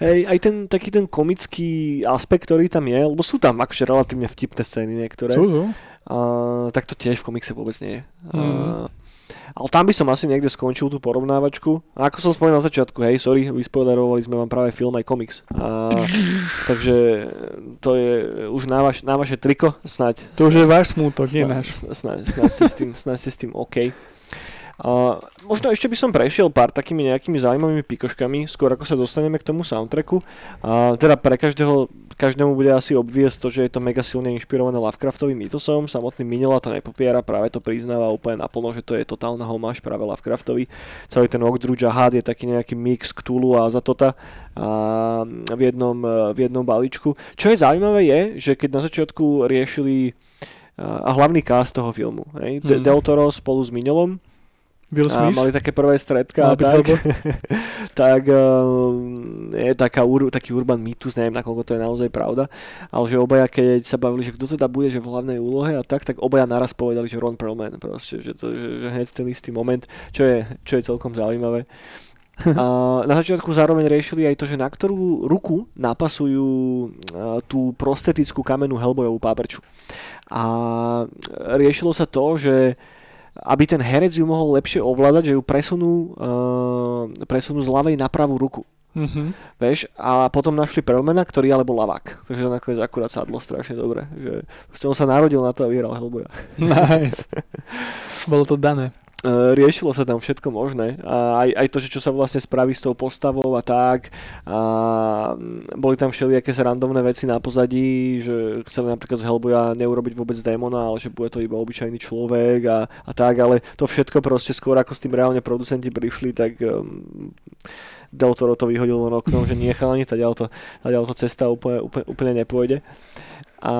Hej. Aj ten taký ten komický aspekt, ktorý tam je, lebo sú tam akože relatívne vtipné scény niektoré, Sú, sú. a, tak to tiež v komikse vôbec nie je. A, Mhm. Ale tam by som asi niekde skončil tú porovnávačku. A ako som spomenul na začiatku, hej, sorry, vyspoilerovali sme vám práve film aj komiks. A, takže to je už na, vaš, na vaše triko, snáď. To už je váš smútok, nie náš. sna- Snáď, snáď, ste s tým, snáď ste s tým OK. Možno ešte by som prešiel pár takými nejakými zaujímavými pikoškami, skôr ako sa dostaneme k tomu soundtracku. A teda pre každého, každému bude asi obviesť to, že je to mega silne inšpirované Lovecraftovým mytosom. Samotný Minela to nepopiera, práve to priznáva úplne naplno, že to je totálna homáž práve Lovecraftovi. Celý ten Ogdruja had je taký nejaký mix Cthulhu a Zatota a v jednom, v jednom balíčku. Čo je zaujímavé je, že keď na začiatku riešili a hlavný cast toho filmu. Hej? Mhm. Del Toro spolu s Minelom Will a Smith? mali také prvé stredka a tak, tak um, je taká, taký urban mýtus, neviem nakoľko to je naozaj pravda, ale že obaja, keď sa bavili, že kto teda bude že v hlavnej úlohe a tak, tak obaja naraz povedali, že Ron Perlman proste, že, to, že, že hneď ten istý moment, čo je, čo je celkom zaujímavé. A na začiatku zároveň riešili aj to, že na ktorú ruku napasujú a, tú prostetickú kamennú Hellboyovú pábrču. A riešilo sa to, že aby ten herec ju mohol lepšie ovládať, že ju presunú, uh, presunú z ľavej na pravú ruku. Mhm. Vieš, a potom našli Perlmana, ktorý ale bol lavák. Takže to nakoniec akurát sadlo strašne dobre. Že on sa narodil na to a vyhral Hellboya. Nice. Bolo to dané. E, riešilo sa tam všetko možné. A aj, aj to, že čo sa vlastne spraví s tou postavou a tak. A mm, boli tam všelijaké randovné veci na pozadí, že chceli napríklad z Hellboya neurobiť vôbec démona, ale že bude to iba obyčajný človek a, a tak, ale to všetko proste skôr ako s tým reálne producenti prišli, tak um, Del Toro to vyhodil von oknom, že nie chalani, tadiaľ to, tadiaľ to cesta úplne, úplne, úplne nepôjde. A,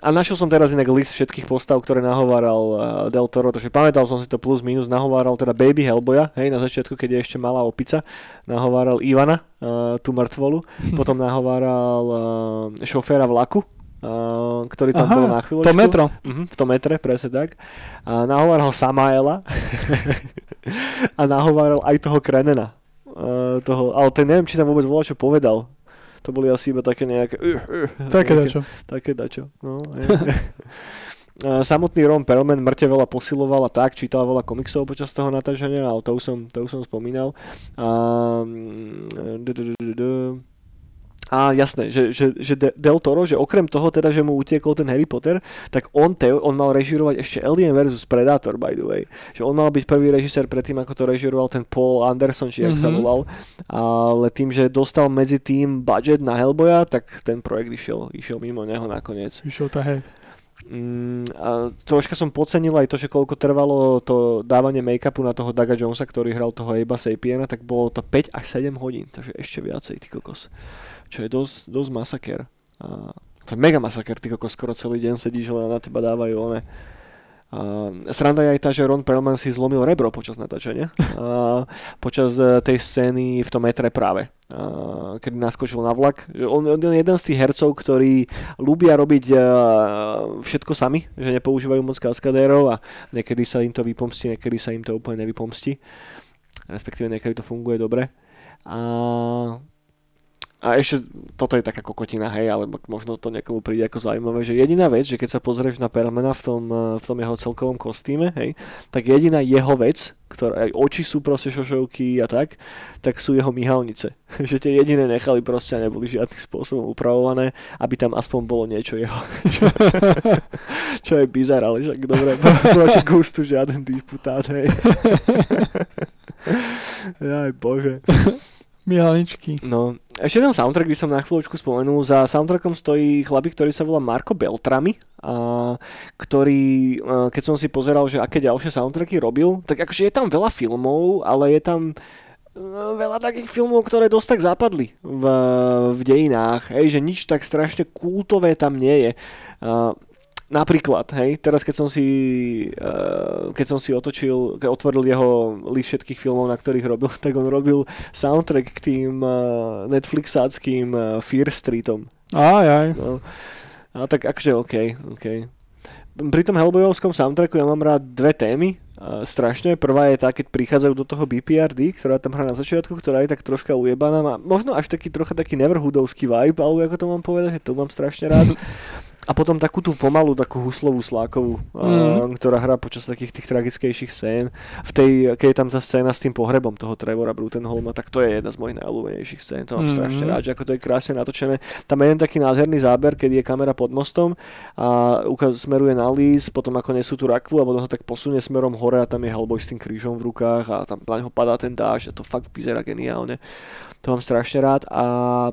a našiel som teraz inak list všetkých postav, ktoré nahováral uh, Del Toro, takže pamätal som si to plus minus, nahováral teda Baby Hellboya, hej, na začiatku, keď je ešte malá opica, nahováral Ivana, uh, tú mŕtvolu, potom nahováral uh, šoféra vlaku, uh, ktorý tam Aha, bol na chvíľočku. To metro. Mhm, v tom metre, presne tak. A nahováral Samaela a nahováral aj toho Krenena. Uh, toho, ale ten neviem, či tam vôbec volá, čo povedal. To boli asi iba také nejaké... Uh, uh, Také nejaké- dačo. Také dačo. No, Samotný Ron Perlman mŕte veľa posiloval a tak, čítal veľa komiksov počas toho natáčania, ale to už som, to už som spomínal. A, mm, du. A jasné, že, že, že De- Del Toro, že okrem toho teda, že mu utiekol ten Harry Potter, tak on, te, on mal režirovať ešte Alien vs Predator, by the way. Že on mal byť prvý režisér predtým, ako to režiroval ten Paul Anderson, či jak sa Mhm. volal. Ale tým, že dostal medzi tým budget na Hellboya, tak ten projekt išiel, išiel mimo neho nakoniec. Vyšiel tá hej. Mm, a troška som podcenil aj to, že koľko trvalo to dávanie make-upu na toho Daga Jonesa, ktorý hral toho Abe'a Sapiena, tak bolo to 5 až 7 hodín, takže ešte viacej, ty kokos. Čo je dosť, dosť masaker. A to je mega masaker, ty kokos, skoro celý deň sedíš, len na teba dávajú one. A sranda je aj tá, že Ron Perlman si zlomil rebro počas natáčania. A počas e, tej scény v tom metre práve. A keď naskočil na vlak. On, on je jeden z tých hercov, ktorí ľúbia robiť a, všetko sami, že nepoužívajú moc kaskadérov a niekedy sa im to vypomstí, niekedy sa im to úplne nevypomstí. Respektíve niekedy to funguje dobre. A a ešte, toto je taká kokotina, hej, ale možno to niekomu príde ako zaujímavé, že jediná vec, že keď sa pozrieš na Perlmana v tom, eh, v tom jeho celkovom kostýme, hej, tak jediná jeho vec, ktorá aj oči sú proste šošovky a tak, tak sú jeho myhalnice. že tie jediné nechali proste a neboli žiadnym spôsobom upravované, aby tam aspoň bolo niečo jeho. čo je bizar, ale však dobre, proti gustu žiaden disputát, hej. Jaj, bože. Mihalničky. No, ešte ten soundtrack by som na chvíľočku spomenul. Za soundtrackom stojí chlapík, ktorý sa volá Marko Beltrami, a ktorý, a keď som si pozeral, že aké ďalšie soundtracky robil, tak akože je tam veľa filmov, ale je tam e, veľa takých filmov, ktoré dosť tak zapadli v, v dejinách, hej, že nič tak strašne kultové tam nie je. Napríklad, hej, teraz keď som si, uh, keď som si otočil, keď otvoril jeho list všetkých filmov, na ktorých robil, tak on robil soundtrack k tým uh, Netflixáckým uh, Fear Streetom. Aj, aj. No. A tak akože OK, OK. Pri tom Hellboyovskom soundtracku ja mám rád dve témy, strašne. Prvá je tá, keď prichádzajú do toho BPRD, ktorá tam hrá na začiatku, ktorá je tak troška ujebaná, má možno až taký trocha taký neverhoodovský vibe, alebo ako to mám povedať, že to mám strašne rád. A potom takú tú pomalú, takú huslovú slákovú, mm. ktorá hrá počas takých tých tragickejších scén. V tej, keď je tam tá scéna s tým pohrebom toho Trevora Brutenholma, tak to je jedna z mojich najľúbenejších scén. To mám mm. strašne rád, že ako to je krásne natočené. Tam je jeden taký nádherný záber, keď je kamera pod mostom a smeruje na lís, potom ako nesú tú rakvu a potom sa tak posunie smerom hore a tam je Hellboy s tým krížom v rukách a tam na neho padá ten dáž a to fakt vyzerá geniálne. To mám strašne rád a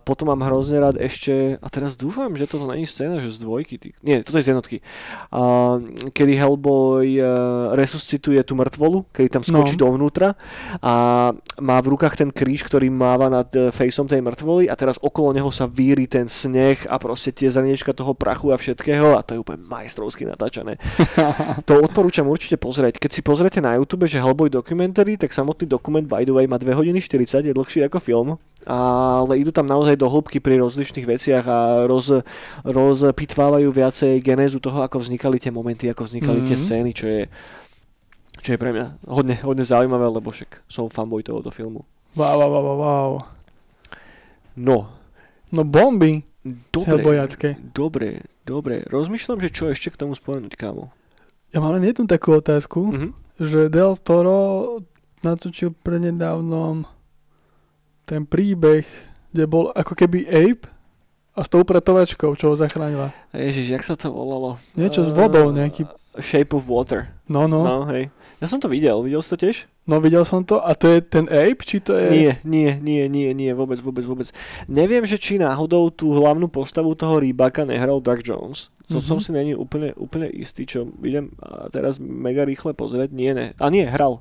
potom mám hrozne rád ešte, a teraz dúfam, že toto není scéna, že z dvoj, dvojky, ty, nie, toto je z jednotky. Uh, kedy Hellboy uh, resuscituje tú mŕtvolu, kedy tam skočí no. dovnútra a má v rukách ten kríž, ktorý máva nad uh, faceom tej mŕtvoly a teraz okolo neho sa víri ten sneh a proste tie zrniečka toho prachu a všetkého a to je úplne majstrovsky natáčané. to odporúčam určite pozrieť. Keď si pozriete na YouTube, že Hellboy documentary, tak samotný dokument by the way má 2 hodiny 40, je dlhší ako film, ale idú tam naozaj do hĺbky pri rozličných veciach a roz, rozpitvávajú viacej genézu toho, ako vznikali tie momenty, ako vznikali mm-hmm. tie mhm. scény, čo je, čo je pre mňa hodne, hodne zaujímavé, lebo však som fanboy tohoto filmu. Wow, wow, wow, wow. No. No bomby. Dobre, dobre, dobre. Rozmýšľam, že čo ešte k tomu spomenúť, kámo. Ja mám len jednu takú otázku, mm-hmm. že Del Toro natočil prednedávnom ten príbeh, kde bol ako keby Ape a s tou pretovačkou, čo ho zachránila. Ježiš, jak sa to volalo? Niečo s vodou, nejaký... Shape of Water. No, no. No, hej. Ja som to videl, videl si to tiež? No, videl som to. A to je ten Ape, či to je... Nie, nie, nie, nie, nie, vôbec, vôbec, vôbec. Neviem, že či náhodou tú hlavnú postavu toho rýbaka nehral Doug Jones. To mm-hmm. som si není úplne, úplne istý, čo idem teraz mega rýchle pozrieť. Nie, ne. A nie, hral.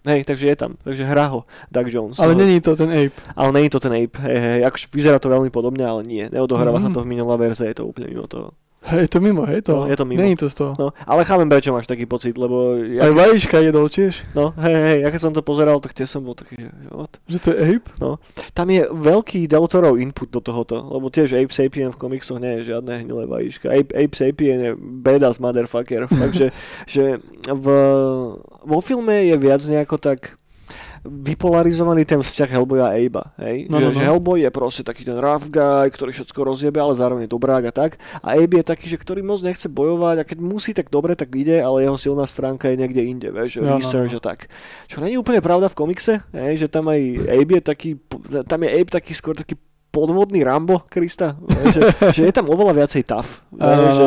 Hej, takže je tam. Takže hrá ho Doug Jones. Ale no. není to ten Ape. Ale není to ten Ape. Hej, hej, akože vyzerá to veľmi podobne, ale nie. Neodohráva mm. sa to v minulá verze, je to úplne mimo toho. Hej, to mimo, hej to. No, je to mimo. Není to z toho. No, ale chápem, prečo máš taký pocit, lebo... Ja Aj vajíčka jedol tiež. No, hej, hej, ja keď som to pozeral, tak tie som bol taký, že what? Že to je Ape? No. Tam je veľký Deltorov input do tohoto, lebo tiež Ape Sapien v komiksoch nie je žiadne hnilé vajíčka. Ape, Ape Sapien je badass motherfucker, takže že v, vo filme je viac nejako tak vypolarizovaný ten vzťah Hellboya a Abe'a. Hej? No, že, no, no. že Hellboy je proste taký ten rough guy, ktorý všetko rozjebe, ale zároveň je dobrák a tak. A Abe je taký, že ktorý moc nechce bojovať a keď musí, tak dobre, tak ide, ale jeho silná stránka je niekde inde, vieš, no, research no, no. a tak. Čo není úplne pravda v komikse, hej? že tam aj Abe je taký, tam je Abe taký skôr taký podvodný Rambo Krista, že, že je tam oveľa viacej tough. Že,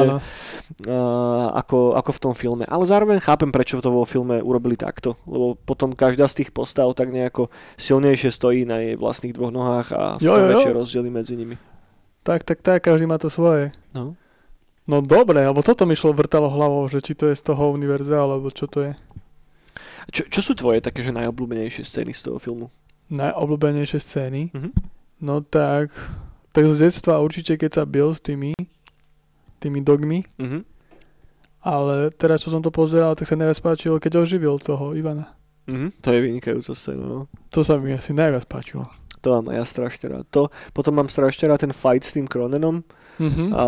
ako, ako v tom filme. Ale zároveň chápem, prečo to vo filme urobili takto, lebo potom každá z tých postav tak nejako silnejšie stojí na jej vlastných dvoch nohách a sú väčšie rozdiely medzi nimi. Tak, tak, tak, každý má to svoje. No. No dobre, alebo toto mi šlo vrtalo hlavou, že či to je z toho univerza, alebo čo to je. Čo, čo sú tvoje také, že najobľúbenejšie scény z toho filmu? Najobľúbenejšie scény? Mm-hmm. No tak, tak z detstva určite, keď sa bil s tými, tými dogmi. Mm-hmm. Ale teraz, čo som to pozeral, tak sa najviac páčilo, keď oživil toho Ivana. Mm-hmm. To je vynikajúca scéna, no. To sa mi asi najviac páčilo. To mám aj ja strašne rád. To, potom mám strašne rád ten fight s tým Cronenom, Mm-hmm. A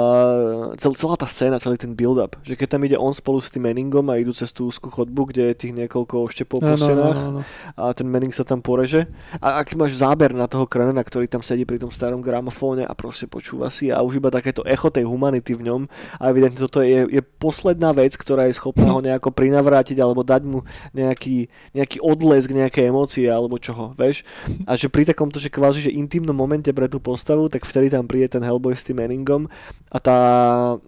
cel, celá tá scéna, celý ten build-up, že keď tam ide on spolu s tým Manningom a idú cez tú úzkú chodbu, kde je tých niekoľko oštepov po no, stenách no, no, no. a ten Manning sa tam poreže a ak máš záber na toho Krenena, ktorý tam sedí pri tom starom gramofóne a proste počúva si a už iba takéto echo tej humanity v ňom a evidentne toto je, je posledná vec, ktorá je schopná ho nejako prinavrátiť alebo dať mu nejaký, nejaký odlesk, nejaké emócie alebo čoho, vieš? A že pri takomto, že kvázi, že intimnom momente pre tú postavu, tak vtedy tam príde ten Hellboy s tým Manningom Manningom a tá,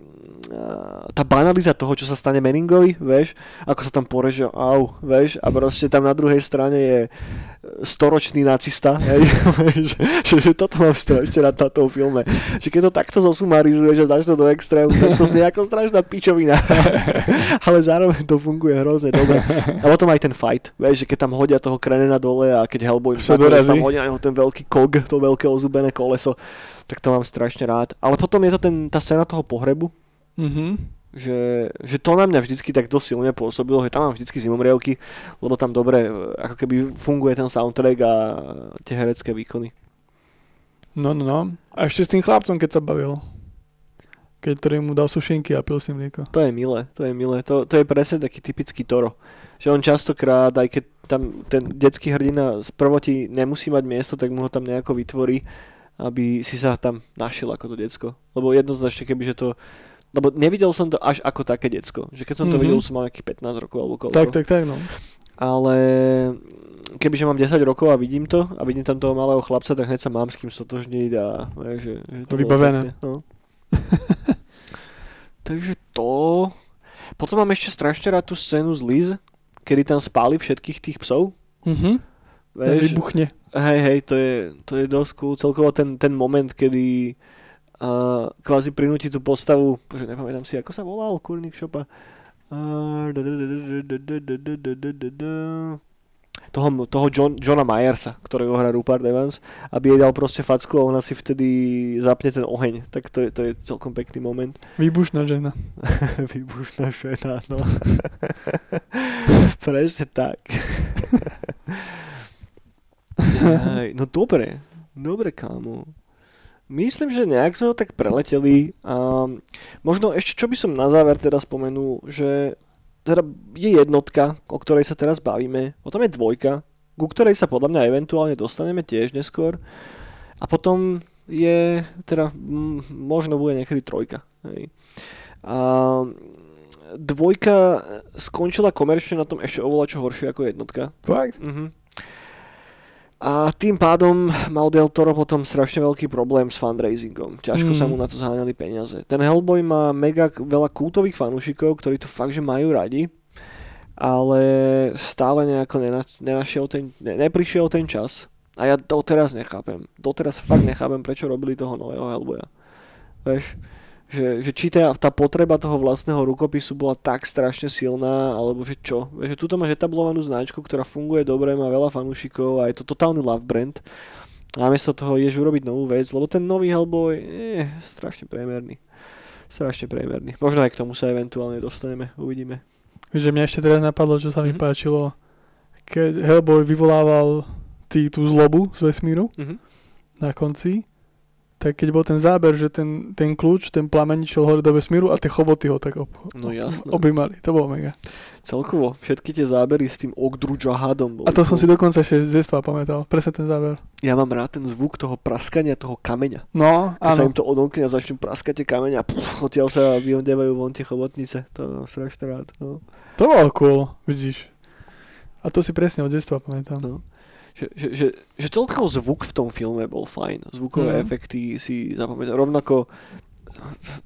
tá banalita toho, čo sa stane Manningovi, vieš, ako sa tam poreže, au, vieš, a proste tam na druhej strane je storočný nacista, hej, že, že, že toto mám ešte na táto filme. Že keď to takto zosumarizuje, že dáš to do extrému, tak to znie ako strašná pičovina. Ale zároveň to funguje hrozne dobre. A potom aj ten fight, vieš, že keď tam hodia toho Krenena dole a keď Hellboy tam hodia ten veľký kog, to veľké ozubené koleso, tak to mám strašne rád. Ale potom je to ten, tá scéna toho pohrebu, mm-hmm. že, že to na mňa vždycky tak dosť silne pôsobilo, že tam mám vždycky zimomrievky, lebo tam dobre ako keby funguje ten soundtrack a tie herecké výkony. No, no, no. A ešte s tým chlapcom, keď sa bavil. Keď ktorý mu dal sušenky a pil si mlieko. To je milé, to je milé. To, to je presne taký typický Toro. Že on častokrát, aj keď tam ten detský hrdina z prvoti nemusí mať miesto, tak mu ho tam nejako vytvorí aby si sa tam našiel ako to decko. Lebo jednoznačne, keby že to... Lebo nevidel som to až ako také decko. Že keď som to mm-hmm. videl, som mal nejakých 15 rokov alebo koľko. Tak, tak, tak, no. Ale kebyže mám 10 rokov a vidím to a vidím tam toho malého chlapca, tak hneď sa mám s kým stotožniť a že, že to Vybavené. no. Takže to... Potom mám ešte strašne rád tú scénu z Liz, kedy tam spáli všetkých tých psov. Mhm. Vieš, vybuchne. Hej, hej, to je, to je dosť cool. Celkovo ten, ten moment, kedy uh, kvázi prinúti tú postavu, že nepamätám si, ako sa volal kurnik šopa, toho, toho John, Johna Myersa, ktorého hrá Rupert Evans, aby jej dal proste facku a ona si vtedy zapne ten oheň. Tak to je, to je celkom pekný moment. Výbušná žena. Výbušná žena, no. Presne tak. no dobre, dobre kámo. Myslím, že nejak sme ho tak preleteli a možno ešte čo by som na záver teda spomenul, že teda je jednotka, o ktorej sa teraz bavíme, potom je dvojka, ku ktorej sa podľa mňa eventuálne dostaneme tiež neskôr a potom je, teda m, možno bude niekedy trojka. Hej. A dvojka skončila komerčne na tom ešte oveľa čo horšie ako jednotka. Fakt? Mhm. A tým pádom mal Del Toro potom strašne veľký problém s fundraisingom. Ťažko Mm. sa mu na to zháňali peniaze. Ten Hellboy má mega veľa kultových fanúšikov, ktorí to fakt, že majú radi, ale stále nejako nena, nenašiel ten, ne, neprišiel ten čas. A ja doteraz nechápem. Doteraz fakt nechápem, prečo robili toho nového Hellboya. Vieš, že, že či tá, tá potreba toho vlastného rukopisu bola tak strašne silná, alebo že čo. Že tuto máš etablovanú značku, ktorá funguje dobre, má veľa fanúšikov a je to totálny love brand. A namiesto toho ideš urobiť novú vec, lebo ten nový Hellboy je strašne priemerný. Strašne priemerný. Možno aj k tomu sa eventuálne dostaneme, uvidíme. Že mňa ešte teraz napadlo, čo sa mi Mhm. páčilo, keď Hellboy vyvolával tý, tú zlobu z vesmíru Mhm. na konci, tak keď bol ten záber, že ten, ten kľúč, ten plameň išiel hore do vesmíru a tie choboty ho tak ob, No jasné. objímali. To bolo mega. Celkovo, všetky tie zábery s tým Ogdru Jahadom A to som si dokonca ešte z detstva pamätal. Presne ten záber. Ja mám rád ten zvuk toho praskania toho kameňa. No, Keď sa áno. im to odomkne a začnú praskať tie kameňa, pff, odtiaľ sa vyondevajú von tie chobotnice. To mám strašne rád. No. To bolo cool, vidíš. A to si presne od detstva pamätám. No. Že, že, že, že celkovo zvuk v tom filme bol fajn. Zvukové Mhm. efekty si zapamätám. Rovnako,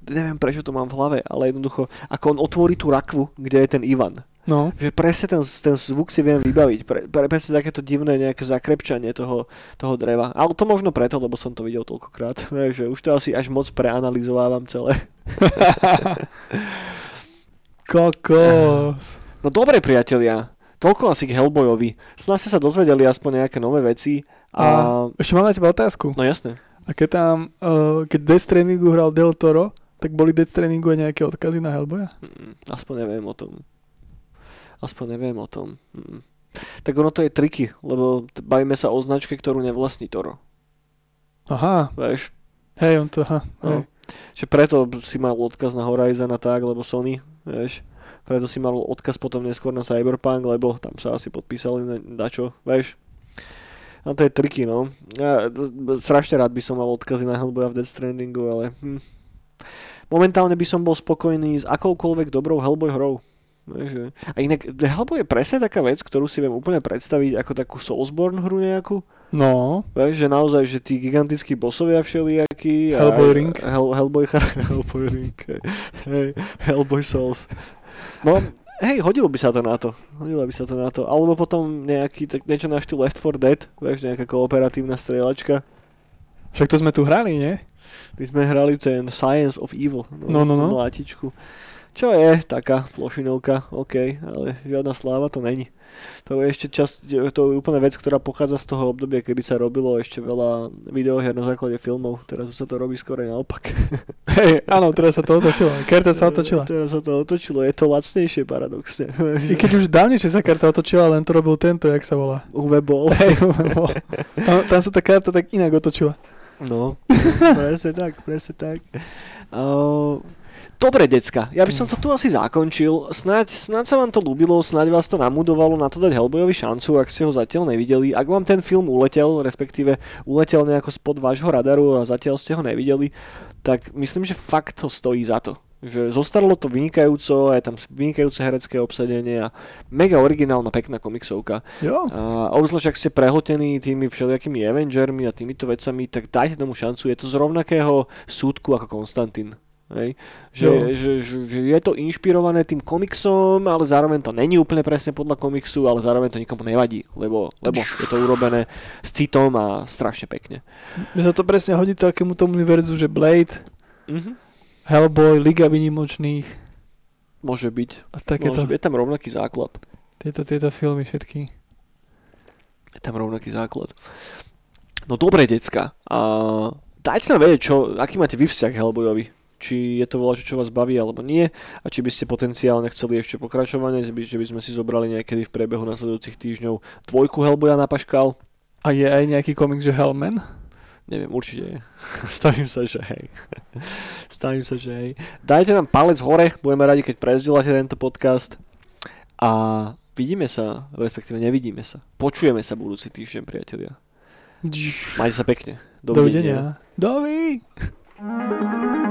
neviem prečo to mám v hlave, ale jednoducho, ako on otvorí tú rakvu, kde je ten Ivan. No, Že presne ten, ten zvuk si viem vybaviť. Pre, pre, presne takéto divné nejaké zakrepčanie toho, toho dreva. Ale to možno preto, lebo som to videl toľkokrát. že už to asi až moc preanalizovávam celé. kokos. No dobre priatelia, toľko asi k Hellboyovi. Snad ste sa dozvedeli aspoň nejaké nové veci. A... Ešte mám na teba otázku. No jasné. A keď tam, uh, keď Death Strandingu hral Del Toro, tak boli Death Strandingu aj nejaké odkazy na Hellboya? Mm, Aspoň neviem o tom. Aspoň neviem o tom. Mm. Tak ono to je triky, lebo bavíme sa o značke, ktorú nevlastní Toro. Aha, Vieš? hej, on to, aha, hej. No. Že preto si mal odkaz na Horizon a tak, lebo Sony, vieš? Preto si mal odkaz potom neskôr na Cyberpunk, lebo tam sa asi podpísali na, na čo, vieš? No to je triky, no. Ja, strašne rád by som mal odkazy na Hellboya v Death Strandingu, ale hm. momentálne by som bol spokojný s akoukoľvek dobrou Hellboy hrou. Že- A inak Hellboy je presne taká vec, ktorú si viem úplne predstaviť ako takú Soulsborne hru nejakú. No, Vieš, že naozaj, že tí gigantickí bosovia všelijakí. a- Hellboy Ring. Hell, Hellboy, Hellboy Ring. Hej, Hellboy Souls. No, hej, hodilo by sa to na to. Hodilo by sa to na to. Alebo potom nejaký, tak niečo na štýl Left 4 Dead, vieš, nejaká kooperatívna strieľačka. však to sme tu hrali, nie? My sme hrali ten Science of Evil. No, no, no. Mlátičku. Čo je taká plošinovka, OK, ale žiadna sláva to není. To je ešte čas, to je úplne vec, ktorá pochádza z toho obdobia, kedy sa robilo ešte veľa videohier na základe filmov. Teraz už sa to robí skôr naopak. Hej, áno, teraz sa to otočilo. Karta sa otočila. Teraz sa to otočilo, je to lacnejšie paradoxne. I keď už dávnejšie sa karta otočila, len to robil tento, jak sa volá. UV bol. Bol. tam, tam sa tá karta tak inak otočila. No, presne tak, presne tak. Uh, dobre, decka, ja by som to tu asi zakončil. Snáď, snáď sa vám to ľúbilo, snáď vás to namudovalo na to dať Hellboyovi šancu, ak ste ho zatiaľ nevideli. Ak vám ten film uletel, respektíve uletel nejako spod vášho radaru a zatiaľ ste ho nevideli, tak myslím, že fakt to stojí za to. Že zostarlo to vynikajúco, je tam vynikajúce herecké obsadenie a mega originálna pekná komiksovka. Jo. A obzvlášť ak ste prehltení tými všelijakými Avengermi a týmito vecami, tak dajte tomu šancu. Je to z rovnakého súdku ako Konstantín. Hej? Že, že, že, že je to inšpirované tým komiksom, ale zároveň to není úplne presne podľa komiksu, ale zároveň to nikomu nevadí, lebo, lebo je to urobené s citom a strašne pekne. Že sa to presne hodí takému tomu univerzu, že Blade, Mhm. Hellboy, Liga vynimočných Môže byť. a takéto, Môže byť. Je tam rovnaký základ. tieto, tieto filmy všetky. Je tam rovnaký základ. No dobre, decka. A dajte nám vedieť, čo, aký máte vy vzťah Hellboyovi. Či je to voľa, čo vás baví alebo nie. A či by ste potenciálne chceli ešte pokračovanie, že by, že by sme si zobrali niekedy v priebehu nasledujúcich týždňov dvojku Hellboya na paškal. A je aj nejaký komik, že Hellman? Neviem, určite je. Stavím sa, že hej. Stavím sa, že hej. Dajte nám palec hore, budeme radi, keď prezdielate tento podcast. A vidíme sa, respektíve nevidíme sa. Počujeme sa budúci týždeň, priatelia. Majte sa pekne. Dovidenia. Dovidenia.